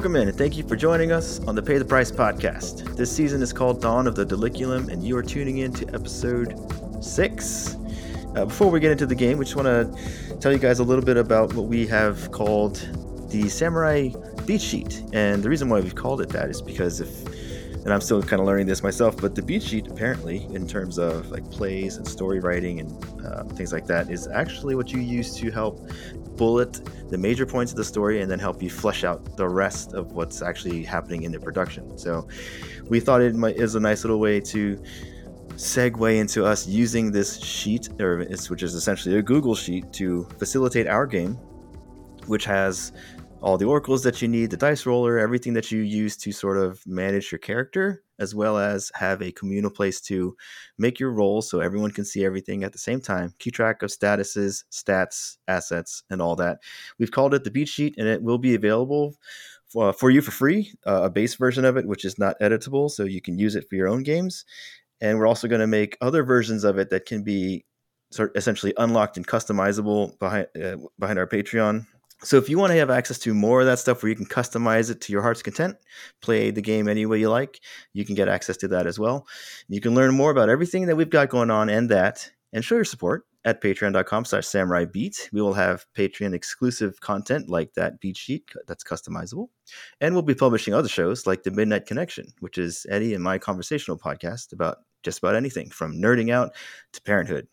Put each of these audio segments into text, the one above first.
Welcome in and thank you for joining us on the Pay the Price podcast. This season is called Dawn of the Diliculum, and you are tuning in to episode six. Uh, before we get into the game, we just want to tell you guys a little bit about what we have called the Samurai Beat Sheet. And the reason why we've called it that is because if and I'm still kind of learning this myself, but the beat sheet apparently, in terms of like plays and story writing and uh, things like that, is actually what you use to help bullet the major points of the story and then help you flesh out the rest of what's actually happening in the production. So we thought it might, is a nice little way to segue into us using this sheet, or which is essentially a Google sheet, to facilitate our game, which has all the oracles that you need, the dice roller, everything that you use to sort of manage your character, as well as have a communal place to make your rolls so everyone can see everything at the same time, keep track of statuses, stats, assets, and all that. We've called it the beat sheet, and it will be available for, for you for free, uh, a base version of it, which is not editable, so you can use it for your own games. And we're also going to make other versions of it that can be sort essentially unlocked and customizable behind uh, behind our Patreon so if you want to have access to more of that stuff where you can customize it to your heart's content, play the game any way you like, you can get access to that as well. You can learn more about everything that we've got going on and that, and show your support at patreon.com slash samurai beat. We will have Patreon exclusive content like that beat sheet that's customizable. And we'll be publishing other shows like the Midnight Connection, which is Eddie and my conversational podcast about just about anything from nerding out to parenthood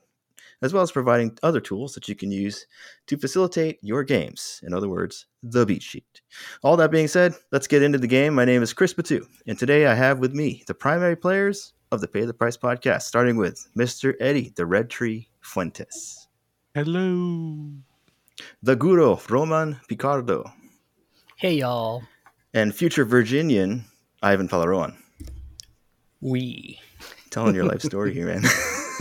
as well as providing other tools that you can use to facilitate your games. In other words, the beat sheet. All that being said, let's get into the game. My name is Chris Batu, and today I have with me the primary players of the Pay the Price podcast, starting with Mr. Eddie, the Red Tree Fuentes. Hello. The Guru, Roman Picardo. Hey, y'all. And future Virginian, Ivan Palaroan. We. Telling your life story here, man.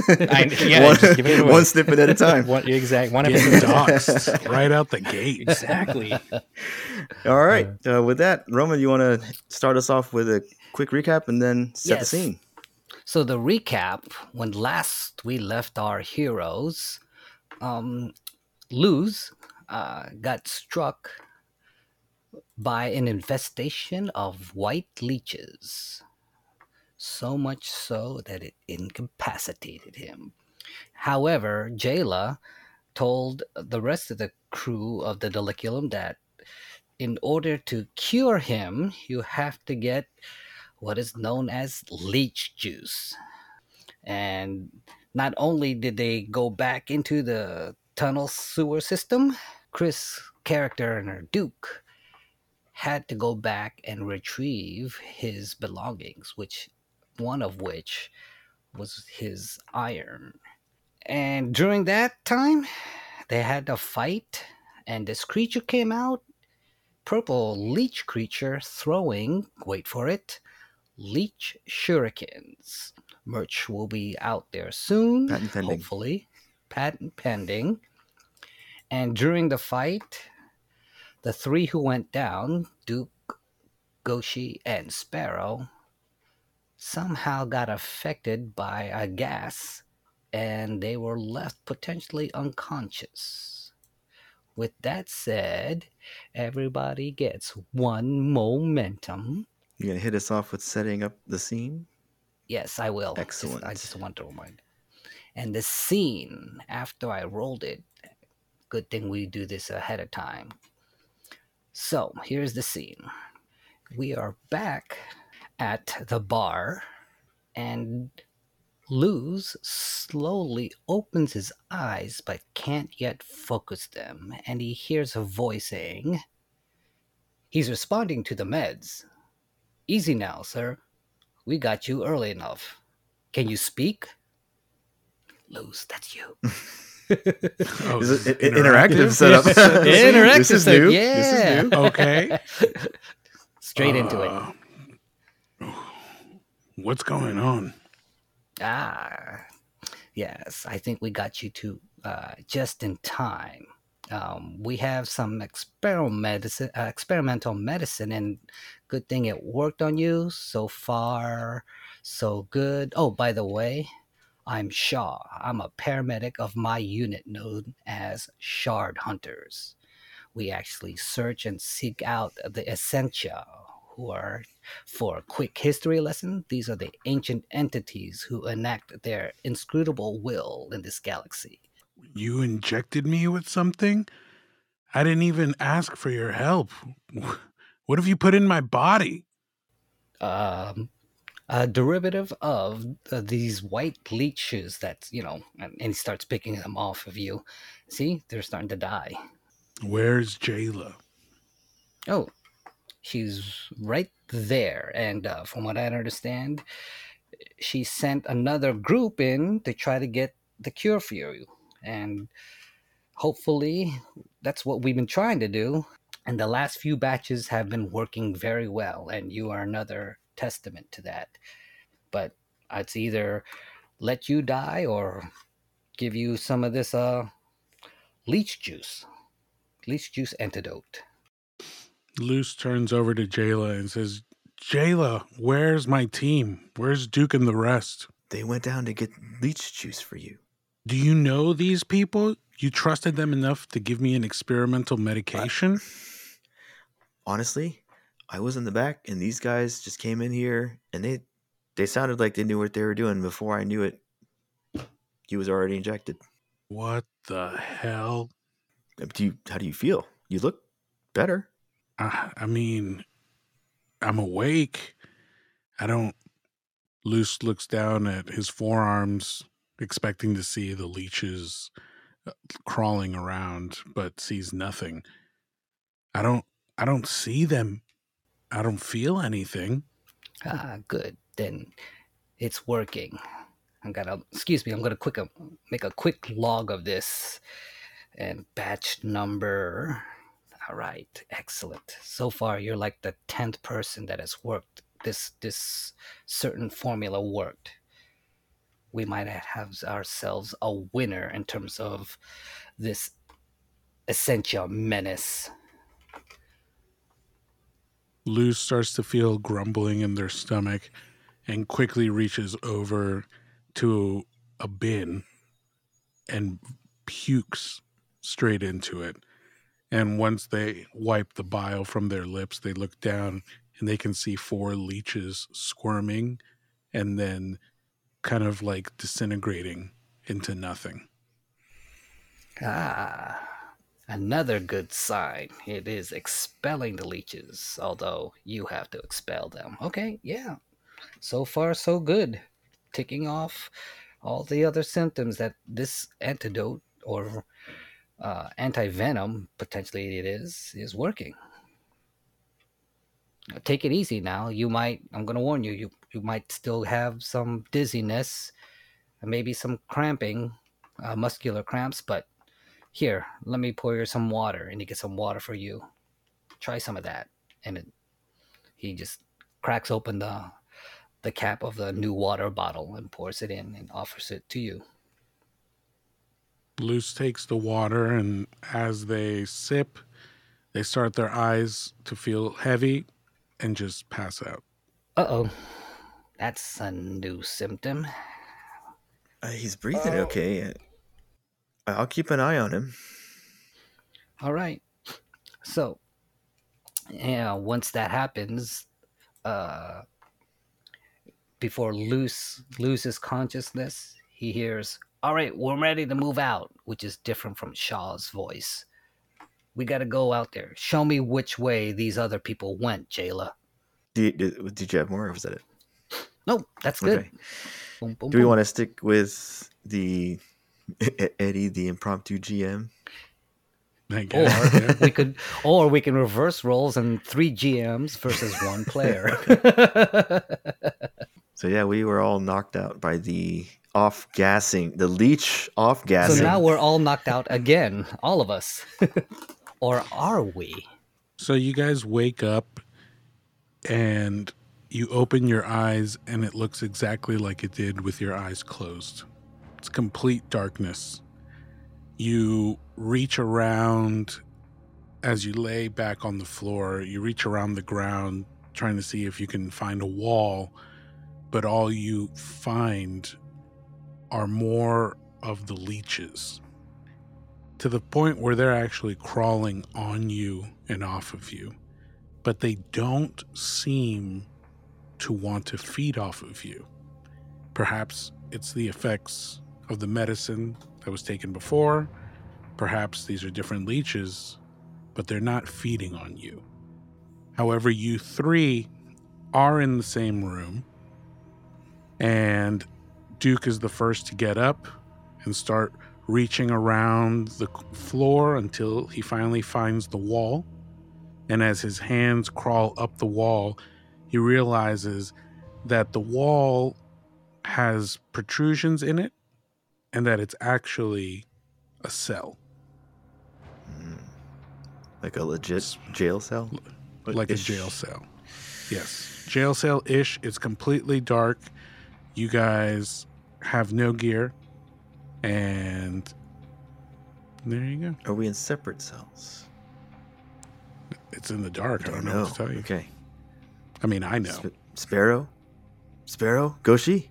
I, yeah, one, one, snippet at a time. Exactly. One, exact. One episode right out the gate. Exactly. All right. Uh, with that, Roman, you want to start us off with a quick recap and then set yes. the scene. So the recap: when last we left our heroes, um, Luz uh, got struck by an infestation of white leeches so much so that it incapacitated him. However, Jayla told the rest of the crew of the Diliculum that in order to cure him, you have to get what is known as leech juice. And not only did they go back into the tunnel sewer system, Chris' character and her Duke had to go back and retrieve his belongings, which one of which was his iron. And during that time, they had a fight, and this creature came out purple leech creature throwing, wait for it, leech shurikens. Merch will be out there soon, Patent pending. hopefully. Patent pending. And during the fight, the three who went down, Duke, Goshi, and Sparrow, somehow got affected by a gas and they were left potentially unconscious. With that said, everybody gets one momentum. You're going to hit us off with setting up the scene? Yes, I will. Excellent. Just, I just want to remind. And the scene, after I rolled it, good thing we do this ahead of time. So here's the scene. We are back at the bar, and Luz slowly opens his eyes but can't yet focus them, and he hears a voice saying, He's responding to the meds. Easy now, sir. We got you early enough. Can you speak? Luz, that's you. oh, is it interactive, interactive setup? interactive this is new. Yeah. This is new. Okay. Straight uh, into it. What's going on? Ah, yes. I think we got you to uh, just in time. Um, we have some experimental medicine, uh, experimental medicine, and good thing it worked on you so far. So good. Oh, by the way, I'm Shaw. I'm a paramedic of my unit known as Shard Hunters. we actually search and seek out the Essentia, who are, for a quick history lesson, these are the ancient entities who enact their inscrutable will in this galaxy. You injected me with something? I didn't even ask for your help. What have you put in my body? Um, a derivative of uh, these white leeches that, you know, and, and he starts picking them off of you. See, they're starting to die. Where's Jayla? Oh, she's right there. And uh, from what I understand, she sent another group in to try to get the cure for you. And hopefully, that's what we've been trying to do. And the last few batches have been working very well. And you are another testament to that. But it's either let you die or give you some of this uh, leech juice, leech juice antidote. Luce turns over to Jayla and says, Jayla, where's my team? Where's Duke and the rest? They went down to get leech juice for you. Do you know these people? You trusted them enough to give me an experimental medication? Honestly, I was in the back, and these guys just came in here, and they they sounded like they knew what they were doing before I knew it. He was already injected. What the hell? Do you? How do you feel? You look better. I, I mean, I'm awake. I don't. Luce looks down at his forearms, expecting to see the leeches uh, crawling around, but sees nothing. I don't. I don't see them. I don't feel anything. Ah, good. Then it's working. I'm gonna excuse me. I'm gonna quick uh, make a quick log of this and batch number. All right, excellent. So far, you're like the tenth person that has worked this this certain formula worked. We might have ourselves a winner in terms of this essential menace. Luce starts to feel grumbling in their stomach and quickly reaches over to a bin and pukes straight into it. And once they wipe the bile from their lips, they look down and they can see four leeches squirming and then kind of like disintegrating into nothing. Ah, another good sign. It is expelling the leeches, although you have to expel them. Okay, yeah. So far, so good. Ticking off all the other symptoms that this antidote or uh, anti venom, potentially it is, is working. Take it easy now. You might, I'm going to warn you, you, you might still have some dizziness, maybe some cramping, uh, muscular cramps, but here, let me pour you some water and he get some water for you. Try some of that. And it, he just cracks open the the cap of the new water bottle and pours it in and offers it to you. Luce takes the water, and as they sip, they start their eyes to feel heavy and just pass out. Uh oh. That's a new symptom. Uh, he's breathing okay. I'll keep an eye on him. All right. So, yeah, once that happens, uh, before Luce loses consciousness, he hears, All right, we're ready to move out, which is different from Shaw's voice. We got to go out there. Show me which way these other people went, Jayla. Did, did, did you have more, or was that it? No, that's good. Okay. Boom, boom, Do we boom. want to stick with the Eddie, the impromptu GM? I Or we could, or we can reverse roles and three GMs versus one player. So yeah, we were all knocked out by the off gassing, the leech off gassing. so now we're all knocked out again, all of us. or are we? So you guys wake up and you open your eyes, and it looks exactly like it did with your eyes closed. It's complete darkness. You reach around as you lay back on the floor, you reach around the ground trying to see if you can find a wall, but all you find are more of the leeches. to the point where they're actually crawling on you and off of you, but they don't seem to want to feed off of you. Perhaps it's the effects of the medicine that was taken before. Perhaps these are different leeches, but they're not feeding on you. However, you three are in the same room, and Duke is the first to get up and start reaching around the floor until he finally finds the wall. And as his hands crawl up the wall, he realizes that the wall has protrusions in it and that it's actually a cell. Hmm. Like a legit jail cell? like a jail cell. Yes, jail cell ish. It's completely dark. You guys have no gear, and there you go. Are we in separate cells? It's in the dark. I don't know what to tell you. Okay. I mean, I know. Sp- Sparrow? Sparrow? Goshi?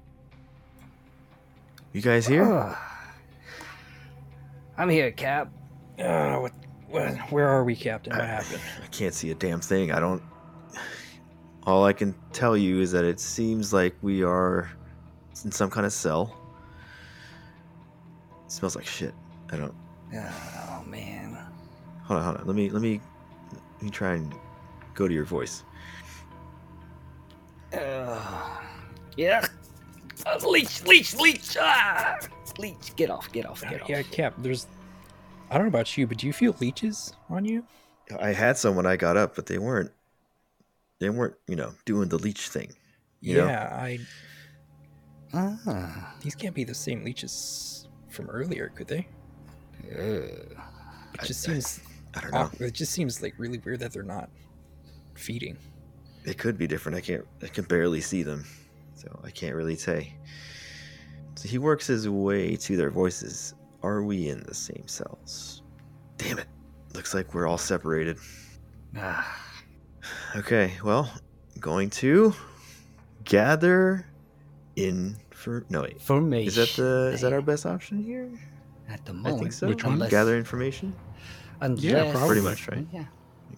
You guys here? Ugh. I'm here, Cap. Uh, what, what, where are we, Captain? What I- happened? I can't see a damn thing. I don't. All I can tell you is that it seems like we are in some kind of cell. It smells like shit. I don't. Oh man. Hold on, hold on. Let me, let me, let me try and go to your voice. Uh, yeah. Uh, leech, leech, leech. Ah! Leech, get off, get off, get off. Yeah, Cap. There's. I don't know about you, but do you feel leeches on you? I had some when I got up, but they weren't. They weren't, you know, doing the leech thing. You know? yeah, I. Ah. These can't be the same leeches from earlier, could they? It just I- seems. I don't know. awk- It just seems like really weird that they're not feeding. They could be different. I can't. I can barely see them, so I can't really say. So he works his way to their voices. Are we in the same cells? Damn it! Looks like we're all separated. Ah. Okay, well, going to gather in for no wait. Formation. Is that the is that our best option here? At the moment, I think so. Which one? Unless, Gather information. Unless, probably. Pretty much, right? Yeah,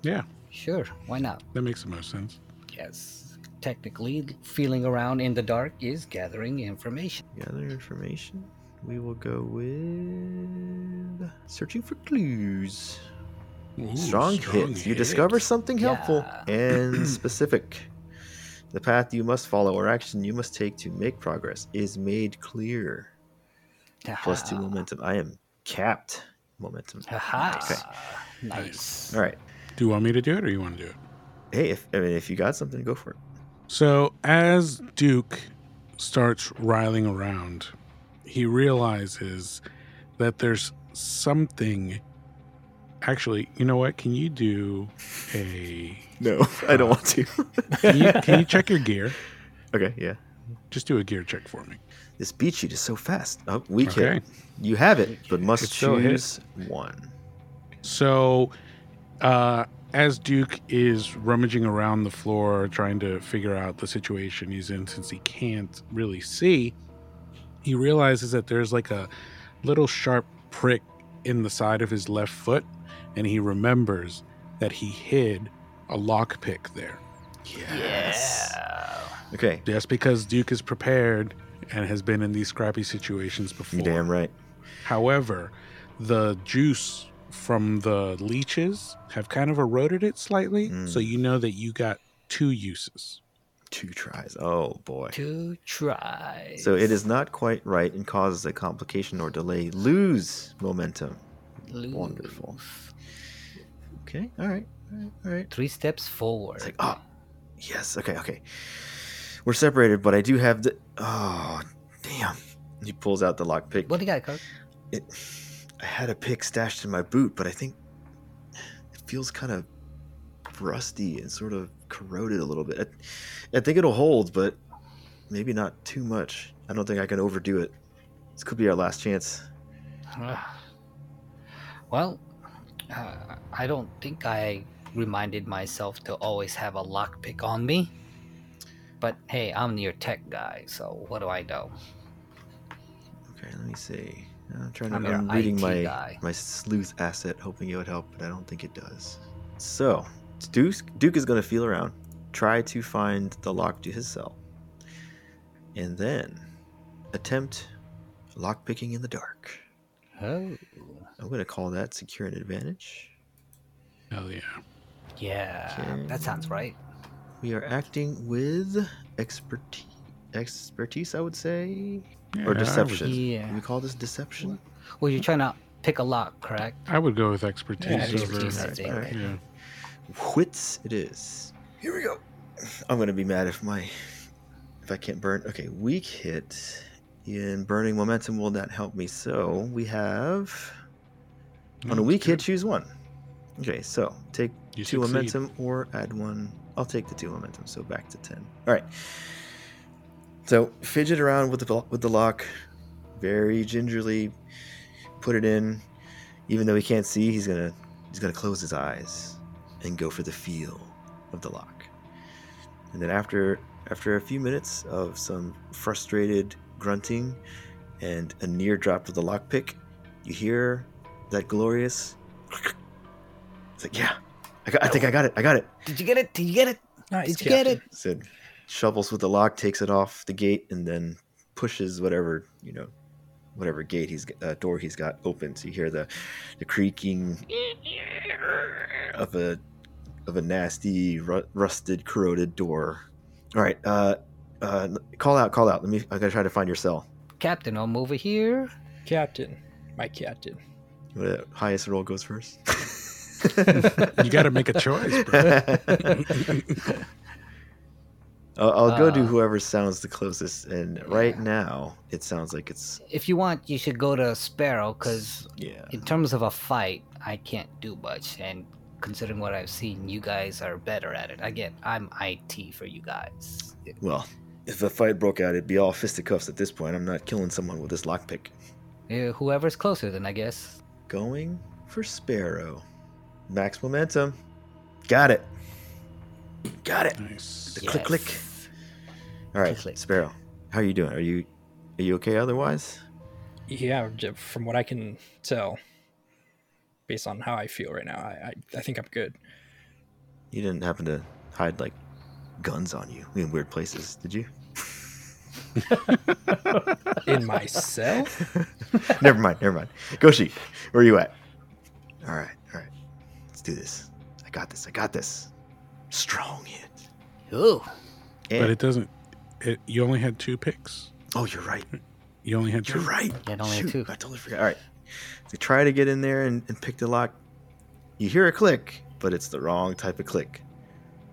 Yeah, sure. Why not? that makes the most sense. Yes. Technically, feeling around in the dark is gathering information. Gather information. We will go with searching for clues. Ooh, strong, hits. You discover something helpful Yeah. and specific. The path you must follow or action you must take to make progress is made clear. Plus two momentum. I am capped momentum. Aha. Okay. Nice. All right. Do you want me to do it, or you want to do it? Hey, if I mean if you got something, go for it. So as Duke starts riling around, he realizes that there's something. Actually, you know what? Can you do a? No, I don't want to. Can you, can you check your gear? okay, yeah. Just do a gear check for me. This beat sheet is so fast. Oh, weak Okay. hit. You have it, but must It's still a hit. choose one. So, uh, as Duke is rummaging around the floor trying to figure out the situation he's in, since he can't really see, he realizes that there's like a little sharp prick in the side of his left foot, and he remembers that he hid a lockpick there. Yes. Yeah. Okay. Just because Duke is prepared and has been in these scrappy situations before. You're damn right. However, the juice from the leeches have kind of eroded it slightly, Mm. so you know that you got two uses. Two tries. Oh boy. Two tries. So it is not quite right and causes a complication or delay. Lose momentum. Lose. Wonderful. Okay. All right. All right. All right. Three steps forward. It's like, oh, yes. Okay. Okay. We're separated, but I do have the. Oh, damn. He pulls out the lockpick. What do you got, Kirk? It, I had a pick stashed in my boot, but I think it feels kind of rusty and sort of corroded a little bit. I, I think it'll hold, but maybe not too much. I don't think I can overdo it. This could be our last chance. well, uh, I don't think I reminded myself to always have a lockpick on me. But hey, I'm your tech guy, so what do I know? Okay, let me see. I'm trying to. I'm I'm, reading IT my guy. my sleuth asset, hoping it would help, but I don't think it does. So Duke Duke is going to feel around, try to find the lock to his cell, and then attempt lock picking in the dark. Oh, I'm going to call that secure an advantage. Hell yeah. yeah, Okay. that sounds right. We are acting with expertise. Expertise, I would say, Yeah, I or would- deception. Yeah. We call this deception? Well, you're trying to pick a lock, correct? I would go with expertise Yeah, over. expertise, I think. Alright. Yeah. Wits it is. Here we go. I'm gonna be mad if my if I can't burn. Okay, weak hit in burning momentum will not help me. So we have on a mm, weak hit, choose one. Okay, so take You two succeed. momentum or add one. I'll take the two momentum, so back to ten. All right. So fidget around with the with the lock, very gingerly, put it in. Even though he can't see, he's gonna he's gonna close his eyes and go for the feel of the lock. And then after after a few minutes of some frustrated grunting and a near drop of the lockpick, you hear that glorious. It's like, yeah, I, got, I think I got it. I got it. Did you get it? Did you get it? Nice. Did you get it? Said, shovels with the lock, takes it off the gate, and then pushes whatever you know, whatever gate he's uh, door he's got open. So you hear the the creaking of a of a nasty ru- rusted corroded door. All right, uh, uh, call out, call out. Let me. I gotta try to find your cell. Captain, I'm over here. Captain. My captain. The highest roll goes first. You got to make a choice, bro. I'll, I'll go to Uh, whoever sounds the closest, and right now it sounds like it's If you want, you should go to Sparrow, because yeah. in terms of a fight, I can't do much. And considering what I've seen, you guys are better at it. Again, I'm IT for you guys. Well, if a fight broke out, it'd be all fisticuffs at this point. I'm not killing someone with this lockpick. Uh, whoever's closer, then I guess. Going for Sparrow. Max momentum. Got it. Got it. nice. The click click. Yes. All right, Click, click. Sparrow. How are you doing? Are you are you okay otherwise? Yeah, from what I can tell, based on how I feel right now, I, I, I think I'm good. You didn't happen to hide like guns on you in weird places, did you? In my cell? never mind, never mind. Goshi, where are you at? All right, all right. Let's do this. I got this. I got this. Strong hit. Ooh. And, But it doesn't. It, you only had two picks. oh, you're right. You only had You're two. right. Yeah, only Shoot, two. I totally forgot. All right. So try to get in there and, and pick the lock. You hear a click, but it's the wrong type of click.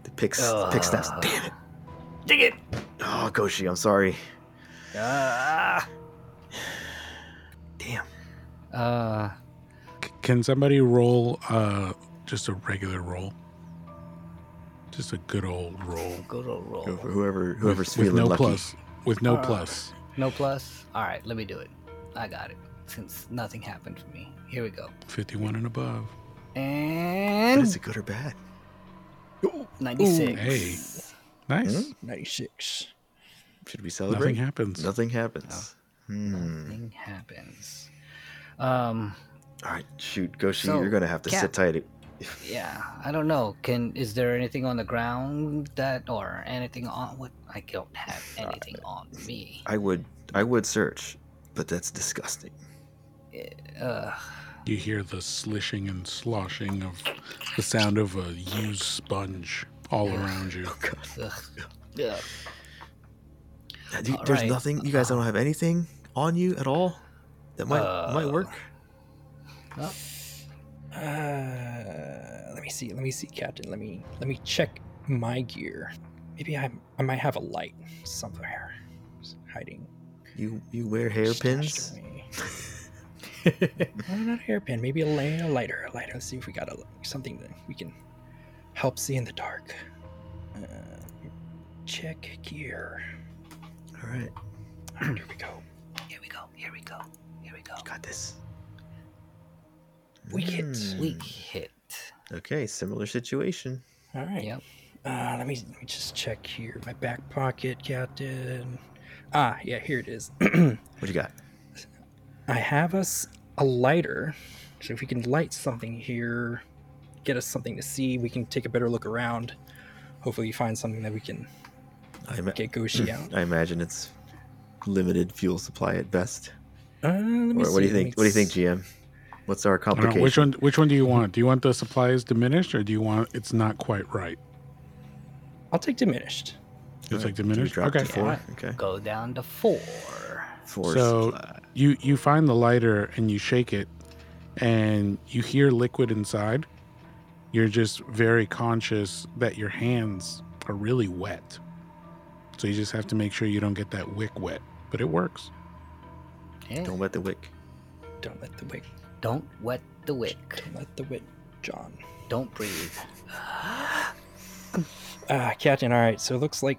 The pick, s- pick snaps. Damn it. Dig it. Oh, Goshi, I'm sorry. Ah. Damn. Uh, C- Can somebody roll uh, just a regular roll? Just a good old roll. good old roll. Go whoever whoever's with, with no lucky. plus. With no Uh, plus. No plus. All right, let me do it. I got it. Since nothing happened for me, here we go. 51 and above. But And is it good or bad? ninety-six. Hey. Nice. Hmm? 96. Should we celebrate? Nothing happens. Nothing happens. Hmm. Nothing happens. Um, All right, shoot, Goshi, So, you're gonna have to Cap- sit tight. yeah, I don't know. Can is there anything on the ground that or anything on what? I don't have anything on me. I would I would search, but that's disgusting. Uh, You hear the slishing and sloshing of the sound of a used sponge all around you. Oh god. ugh, ugh. Do- All there's right. nothing. You guys don't have anything on you at all that might might Uh, work. Uh, let me see. Let me see, Captain. Let me let me check my gear. Maybe I I might have a light somewhere hiding. You you wear hairpins. away. no, not a hairpin. Maybe a, a lighter. A lighter. Let's see if we got a, something that we can help see in the dark. Uh, check gear. All right, All right, here we go. Here we go. Here we go. Here we go. you got this. Weak hit. Hmm. Weak hit. Okay, similar situation. All right. Yep. Uh, let me let me just check here. My back pocket, Captain. Ah, yeah, here it is. What you got? I have us a lighter, so if we can light something here, get us something to see, we can take a better look around. Hopefully, find something that we can I, ima- get Goshi out. I imagine it's limited fuel supply at best. Uh, let me Or what do you see, let think? me What do you think, GM? What's our I know, complication? which one? Which one do you want? Do you want the supplies diminished, or do you want it's not quite right? I'll take diminished. It's Alright, like do we diminished. drop Okay. to four? Alright. Okay. Go down to four. Four So- supply. You you find the lighter and you shake it, and you hear liquid inside. You're just very conscious that your hands are really wet, so you just have to make sure you don't get that wick wet. But it works. Yeah. Don't wet the wick. Don't let the wick. Don't wet the wick. Don't let the wick, John. Don't breathe. Ah, Captain. All right. So it looks like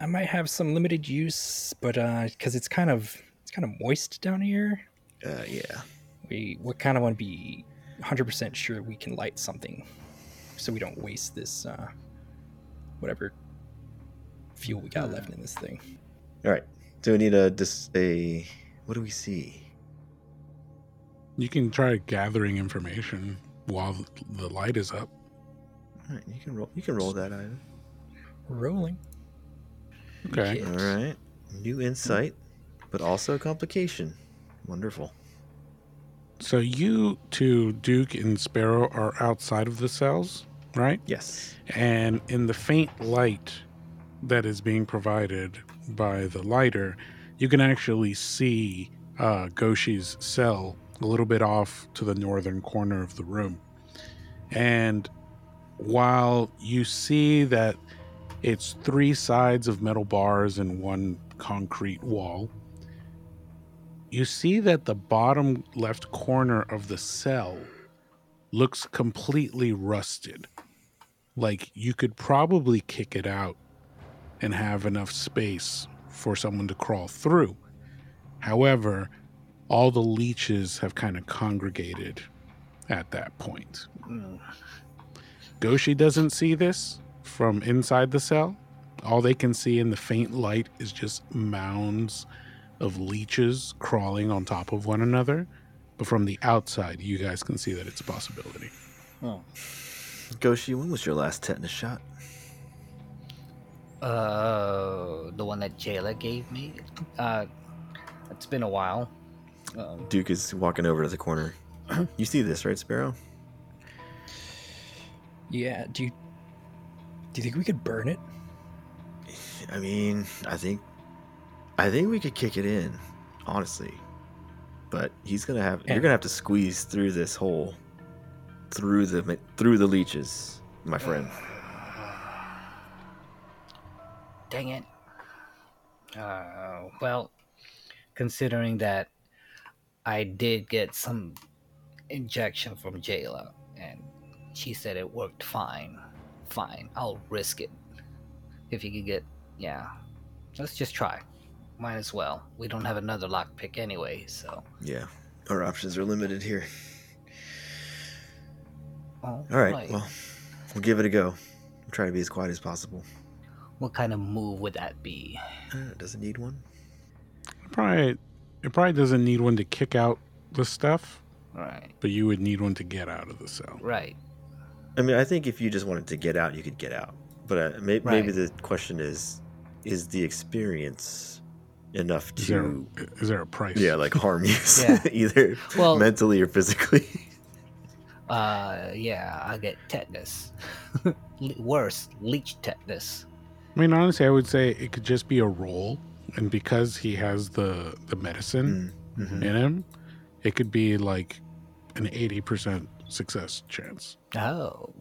I might have some limited use, but uh, because it's kind of it's kind of moist down here. Uh, yeah. We we kind of want to be 100% sure we can light something, so we don't waste this uh, whatever fuel we got left hmm. in this thing. All right. Do we need a just a? What do we see? You can try gathering information while the light is up. All right, you can roll. You can roll that item. Rolling. Okay. Yeah. All right. New insight, but also complication. Wonderful. So you two, Duke and Sparrow, are outside of the cells, right? Yes. And in the faint light that is being provided by the lighter, you can actually see uh, Goshi's cell a little bit off to the northern corner of the room. And while you see that it's three sides of metal bars and one concrete wall, you see that the bottom left corner of the cell looks completely rusted like you could probably kick it out and have enough space for someone to crawl through. However, all the leeches have kind of congregated at that point. Goshi doesn't see this from inside the cell. All they can see in the faint light is just mounds of leeches crawling on top of one another. But from the outside, you guys can see that it's a possibility. Oh. Goshi, when was your last tetanus shot? Uh, the one that Jayla gave me. Uh, it's been a while. Um, Duke is walking over to the corner. you see this, right, Sparrow? Yeah. Do you do you think we could burn it? I mean, I think, I think we could kick it in, honestly. But he's gonna have. You're gonna have to squeeze through this hole, through the through the leeches, my friend. Dang it. Uh, well, considering that I did get some injection from Jayla, and she said it worked fine. Fine, I'll risk it. If you could get, yeah, let's just try. Might as well. We don't have another lockpick anyway, so. Yeah, our options are limited here. All All right, well, we'll give it a go. I'm trying to be as quiet as possible. What kind of move would that be? Uh, does it need one? Probably, it probably doesn't need one to kick out the stuff, Right, but you would need one to get out of the cell. right. I mean, I think if you just wanted to get out, you could get out. But uh, may- maybe the question is, is the experience enough Is there, to, is there a price? yeah, like harm you, Yeah. either Well- mentally or physically? Uh, yeah, I get tetanus. Le- Worse, leech tetanus. I mean, honestly, I would say it could just be a roll, and because he has the the medicine Mhm. in him, it could be like an eighty percent success chance. Oh,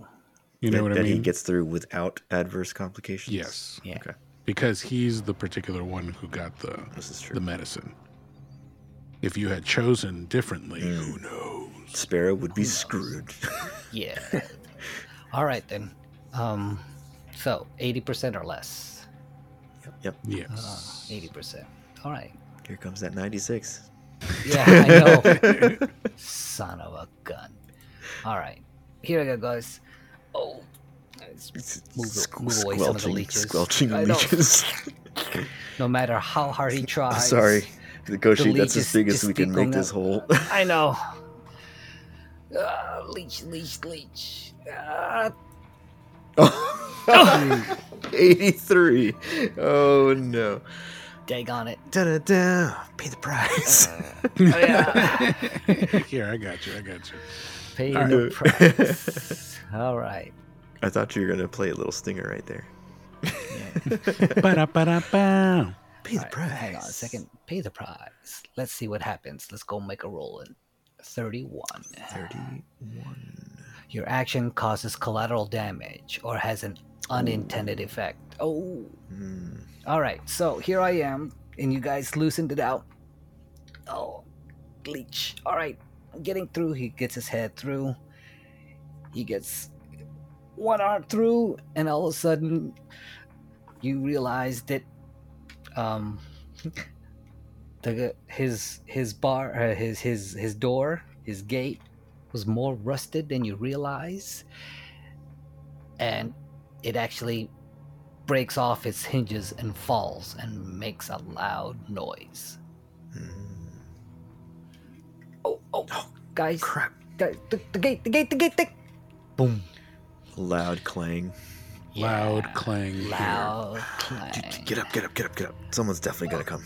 You know that, what I that mean? he gets through without adverse complications. yes, yeah. Okay, because he's the particular one who got the this is the medicine. If you had chosen differently, Mm. who knows? Sparrow would be screwed. Yeah. All right then. Um, so eighty percent or less. Yep. Yep. Yes. Eighty percent. All right. Here comes that 96. Yeah, I know. Son of a gun. All right. Here we go, guys. Oh. Let's move, Squ- move away some of the squelching, leeches. squelching I know. leeches. No matter how hard he tries. Sorry. The Goshi, that's as big as we can make this hole. I know. Uh, leech, leech, leech. Uh, 83. Oh no. dag on it. Da da da. Pay the price. Oh, yeah. Here, I got you. I got you. Pay All the right. price. All right. I thought you were gonna play a little stinger right there. Ba-da-ba-da-ba. Pay the All right, price. Hang on a second. Pay the price. Let's see what happens. Let's go make a roll in 31. 31. Your action causes collateral damage or has an unintended effect. Oh. Hmm. All right. So here I am, and you guys loosened it out. Oh, Leech. All right. I'm getting through. He gets his head through. He gets one arm through, and all of a sudden, you realize that um, the his his bar, uh, his his his door, his gate was more rusted than you realize, and it actually breaks off its hinges and falls and makes a loud noise. Hmm. Oh, oh, guys, Crap. guys, the, the gate, the gate, the gate, the Boom. Loud clang. Loud clang. Loud Dude, clang. Get up, get up, get up, get up. Someone's definitely gonna come.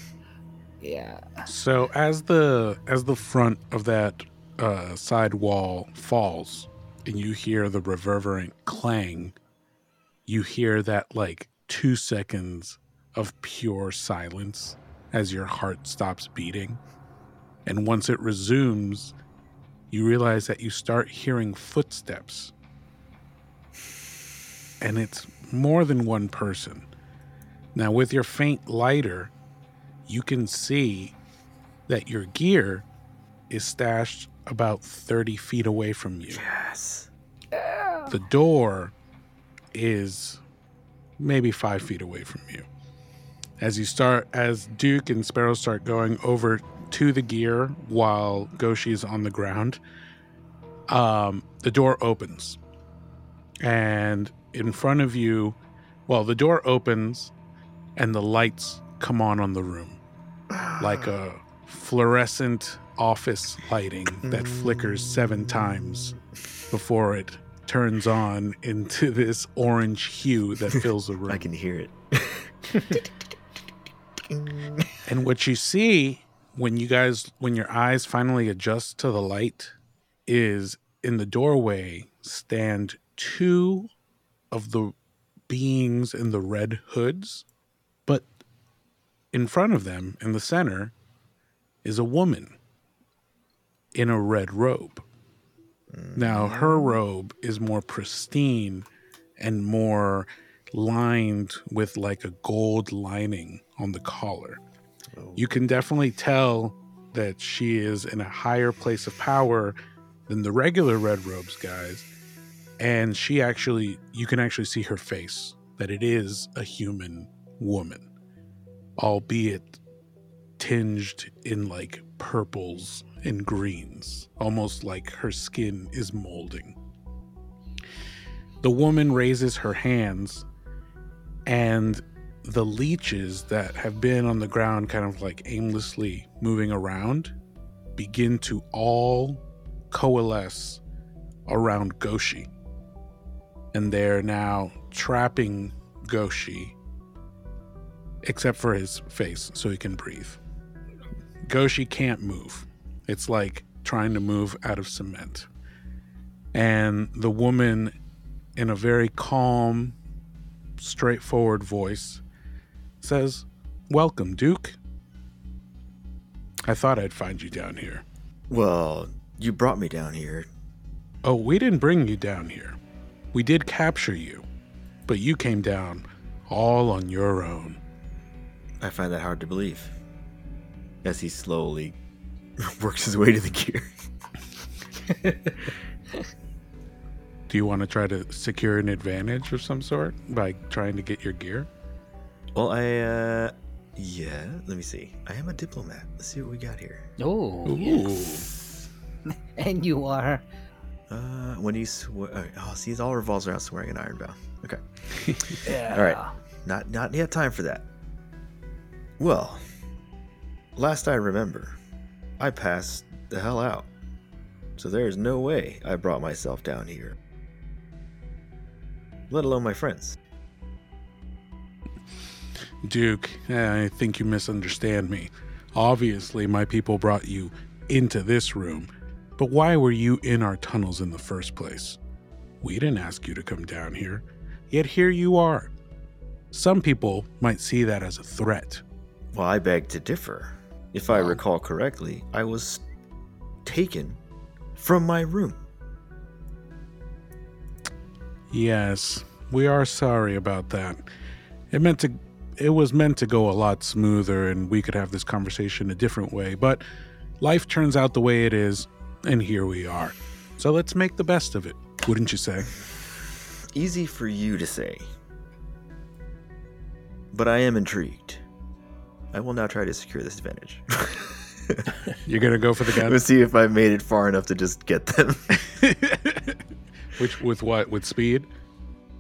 Yeah. So as the as the front of that uh, side wall falls, and you hear the reverberant clang, you hear that like two seconds of pure silence as your heart stops beating, and once it resumes, you realize that you start hearing footsteps, and it's more than one person. Now, with your faint lighter, you can see that your gear is stashed about 30 feet away from you. Yes. The door is maybe five feet away from you. As you start, as Duke and Sparrow start going over to the gear while Goshi is on the ground, um, the door opens. And in front of you, well, the door opens and the lights come on on the room like a fluorescent office lighting that flickers seven times before it turns on into this orange hue that fills the room. I can hear it. And what you see when you guys, when your eyes finally adjust to the light, is in the doorway stand two of the beings in the red hoods, but in front of them, in the center, is a woman in a red robe. Now, her robe is more pristine and more lined with like a gold lining on the collar. Oh. You can definitely tell that she is in a higher place of power than the regular red robes guys. And she actually, you can actually see her face, that it is a human woman, albeit tinged in like purples and greens, almost like her skin is molding. The woman raises her hands, and the leeches that have been on the ground, kind of like aimlessly moving around, begin to all coalesce around Goshi. And they're now trapping Goshi, except for his face, so he can breathe. Goshi can't move. It's like trying to move out of cement. And the woman, in a very calm, straightforward voice, says, Welcome, Duke. I thought I'd find you down here. Well, you brought me down here. Oh, we didn't bring you down here. We did capture you, but you came down all on your own. I find that hard to believe. As he slowly works his way to the gear. Do you want to try to secure an advantage of some sort by trying to get your gear? Well, I, uh, yeah, let me see. I am a diplomat. Let's see what we got here. Oh, Ooh. and you are. Uh, when you swear, oh, see, it all revolves around swearing an iron vow. Okay. Yeah. All right. Not, not yet time for that. Well, last I remember, I passed the hell out. So there is no way I brought myself down here. Let alone my friends. Duke, I think you misunderstand me. Obviously, my people brought you into this room, but why were you in our tunnels in the first place? We didn't ask you to come down here, yet here you are. Some people might see that as a threat. Well, I beg to differ. If I Wow. recall correctly, I was taken from my room. Yes, we are sorry about that. It meant to it was meant to go a lot smoother and we could have this conversation a different way, but life turns out the way it is and here we are. So let's make the best of it, wouldn't you say? Easy for you to say. But I am intrigued. I will now try to secure this advantage. You're going to go for the gun? Let's see if I made it far enough to just get them. Which with what? With speed?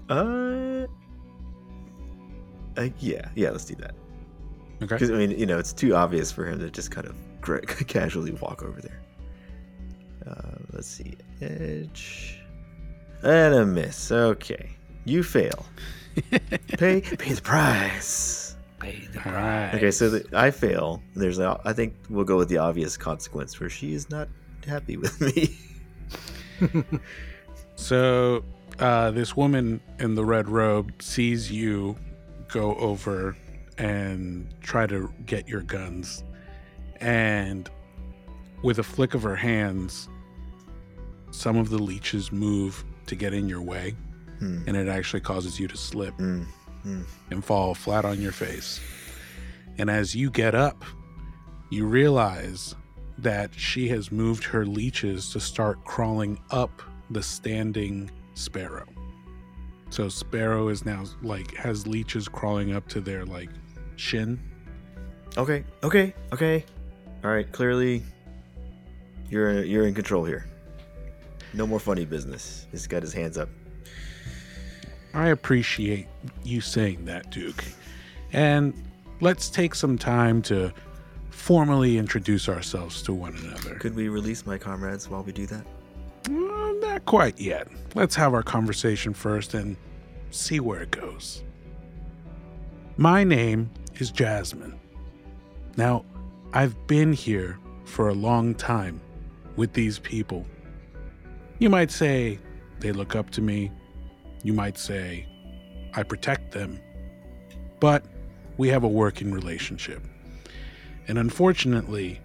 Uh, uh yeah, yeah, let's do that. Okay. Because I mean, you know, it's too obvious for him to just kind of gra- casually walk over there. Uh, let's see, edge, and a miss. Okay, you fail. pay, pay the price. Pay the All right. Okay, so the, I fail. There's, a, I think we'll go with the obvious consequence where she is not happy with me. So, uh, this woman in the red robe sees you go over and try to get your guns. And with a flick of her hands, some of the leeches move to get in your way, Hmm. and it actually causes you to slip Mm, mm. and fall flat on your face. And as you get up, you realize that she has moved her leeches to start crawling up the standing sparrow. So sparrow is now like has leeches crawling up to their like shin. Okay, okay, okay. All right, clearly, you're you're in control here. No more funny business. He's got his hands up. I appreciate you saying that, Duke. And let's take some time to formally introduce ourselves to one another. Could we release my comrades while we do that? Uh, not quite yet. Let's have our conversation first and see where it goes. My name is Jasmine. Now, I've been here for a long time with these people. You might say they look up to me. You might say I protect them. But we have a working relationship. And unfortunately,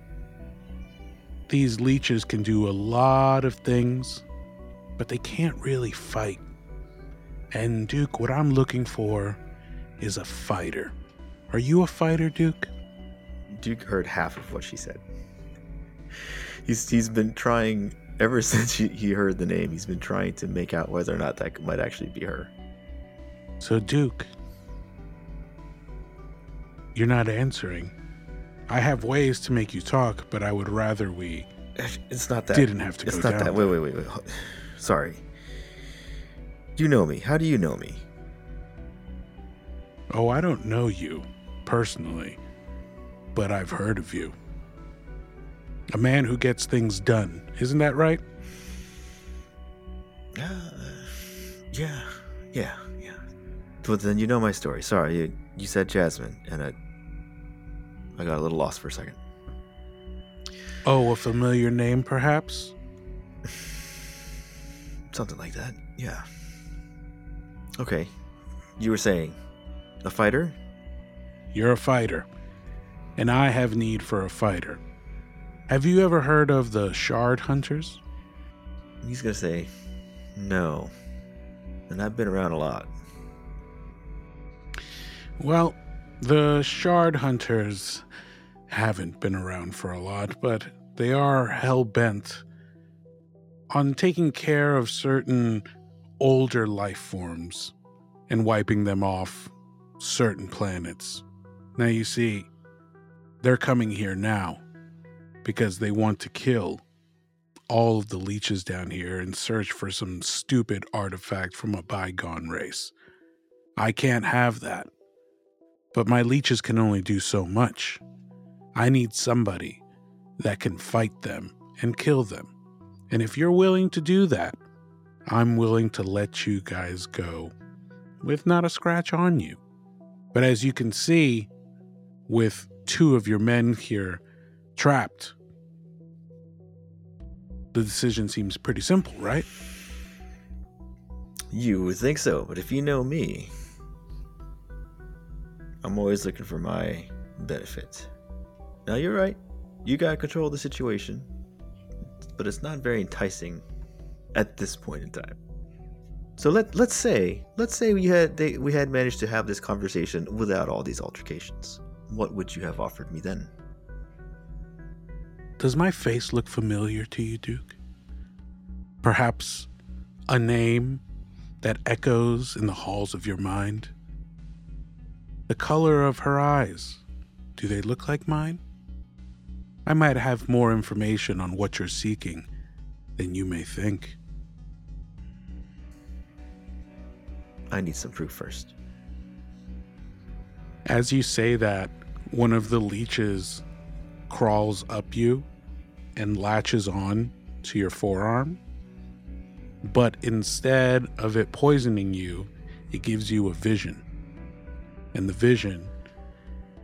these leeches can do a lot of things, but they can't really fight. And Duke, what I'm looking for is a fighter. Are you a fighter, Duke? Duke heard half of what she said. He's he's been trying ever since he, he heard the name. He's been trying to make out whether or not that might actually be her. So, Duke, you're not answering. I have ways to make you talk, but I would rather we It's not that. didn't have to It's go not down. that. Wait, wait, wait, wait. Sorry. You know me. How do you know me? Oh, I don't know you personally, but I've heard of you. A man who gets things done, isn't that right? Uh, yeah, yeah, yeah. But then you know my story. Sorry, you, you said Jasmine, and I, I got a little lost for a second. Oh, a familiar name, perhaps? Something like that. Yeah. Okay. You were saying, a fighter? You're a fighter, and I have need for a fighter. Have you ever heard of the Shard Hunters? He's gonna say, no. And I've been around a lot. Well, the Shard Hunters haven't been around for a lot, but they are hell bent on taking care of certain older life forms and wiping them off certain planets. Now, you see, they're coming here now because they want to kill all of the leeches down here and search for some stupid artifact from a bygone race. I can't have that. But my leeches can only do so much. I need somebody that can fight them and kill them. And if you're willing to do that, I'm willing to let you guys go with not a scratch on you. But as you can see, with two of your men here trapped, the decision seems pretty simple, right? You would think so, but if you know me, I'm always looking for my benefit. Now, you're right. You got control of the situation, but it's not very enticing at this point in time. So let let's say let's say we had they, we had managed to have this conversation without all these altercations. What would you have offered me then? Does my face look familiar to you, Duke? Perhaps a name that echoes in the halls of your mind? The color of her eyes, do they look like mine? I might have more information on what you're seeking than you may think. I need some proof first. As you say that, one of the leeches crawls up you and latches on to your forearm. But instead of it poisoning you, it gives you a vision. And the vision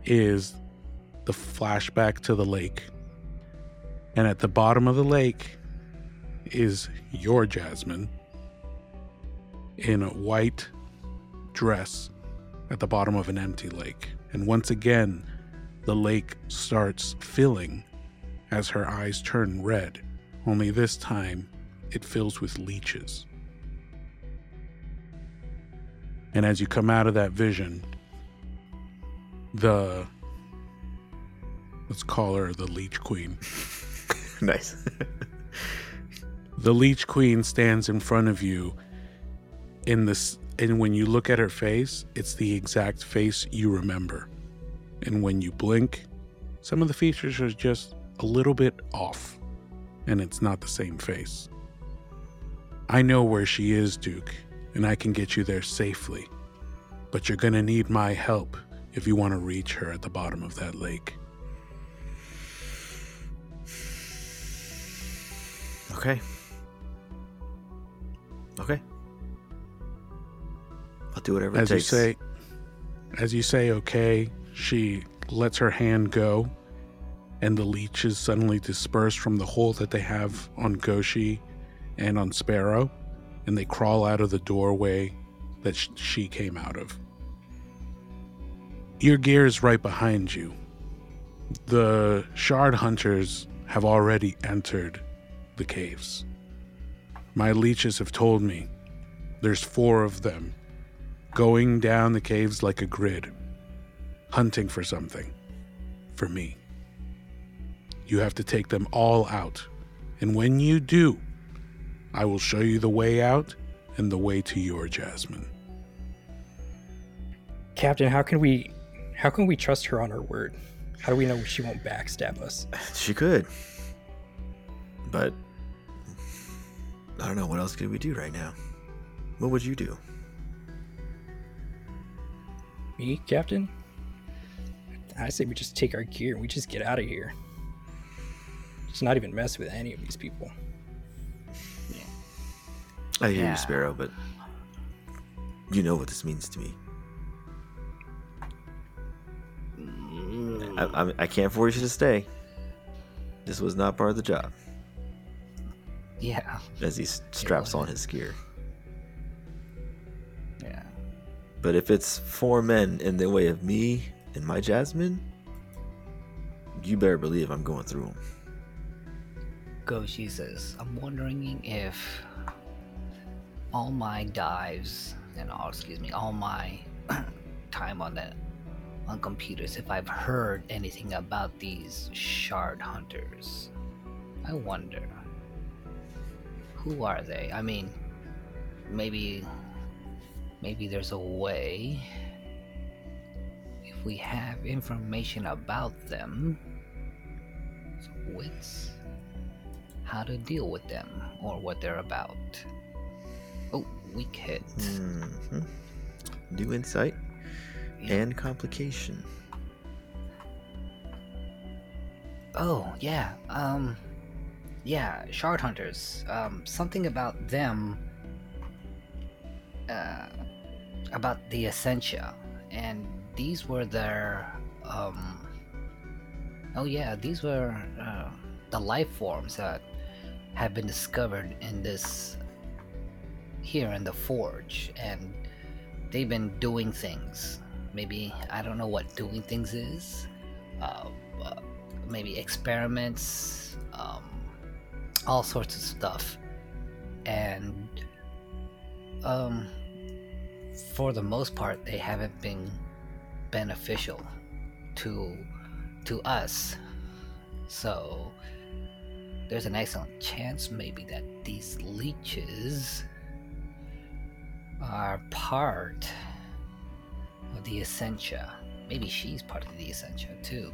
is the flashback to the lake. And at the bottom of the lake is your Jasmine in a white dress at the bottom of an empty lake. And once again, the lake starts filling as her eyes turn red, only this time it fills with leeches. And as you come out of that vision, the let's call her the leech queen. nice. the leech queen stands in front of you in this and when you look at her face, it's the exact face you remember. And when you blink, some of the features are just a little bit off, and it's not the same face. I know where she is, Duke, and I can get you there safely. But you're gonna need my help if you want to reach her at the bottom of that lake. Okay. Okay. I'll do whatever as it you takes. say as you say okay she lets her hand go and the leeches suddenly disperse from the hole that they have on goshi and on sparrow and they crawl out of the doorway that sh- she came out of your gear is right behind you the shard hunters have already entered the caves my leeches have told me there's four of them going down the caves like a grid, hunting for something. For me. You have to take them all out. And when you do, I will show you the way out and the way to your Jasmine. Captain, how can we how can we trust her on her word? How do we know she won't backstab us? She could. But I don't know what else could we do right now. What would you do? Me, Captain? I say we just take our gear and we just get out of here. Just not even mess with any of these people. Yeah. I hear Yeah. you, Sparrow, but you know what this means to me. I, I, I can't force you to stay. This was not part of the job. Yeah. As he straps on his gear. Yeah. But if it's four men in the way of me and my Jasmine, you better believe I'm going through them. Goshi says, I'm wondering if all my dives and all excuse me, all my time on the on computers, if I've heard anything about these shard hunters. I wonder. Who are they? I mean maybe maybe there's a way if we have information about them wits how to deal with them or what they're about. Oh, weak hit. hmm New insight Yeah. and complication. Oh yeah. Um. Yeah, shard hunters. Um, something about them. Uh, about the essentia, and these were their. Um. Oh yeah, these were uh, the life forms that have been discovered in this. Here in the forge, and they've been doing things. Maybe I don't know what doing things is. Uh, uh, maybe experiments, um, all sorts of stuff, and um, for the most part, they haven't been beneficial to to us. So there's an excellent chance, maybe, that these leeches are part of the Essentia. Maybe she's part of the Essentia too.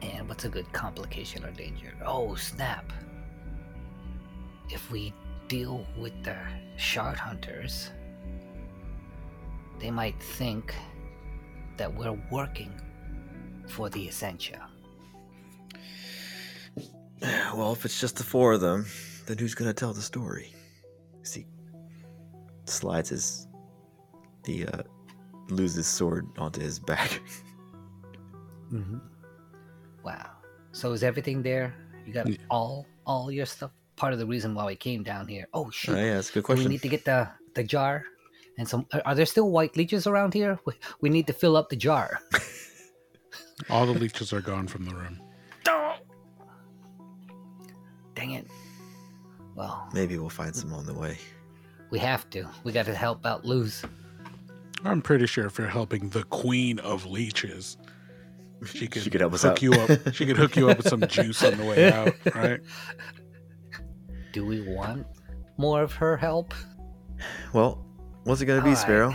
And what's a good complication or danger? Oh, snap. If we deal with the shard hunters, they might think that we're working for the Essentia. Well, if it's just the four of them, then who's gonna tell the story? See, slides his, the, uh, loses sword onto his back. Mm-hmm. Wow. So is everything there? You got Yeah. all all your stuff. Part of the reason why we came down here. Oh Oh, shoot! yeah, that's a good question. we need to get the the jar and some. Are, are there still white leeches around here? We, we need to fill up the jar. All the leeches are gone from the room. Dang it. Well, Maybe we'll find some on the way. we have to. We got to help out Luz. I'm pretty sure if you're helping the queen of leeches, she could, She could help us hook out. you up. She could hook you up with some juice on the way out, right? Do we want more of her help? Well, what's it gonna be, Alright. Sparrow?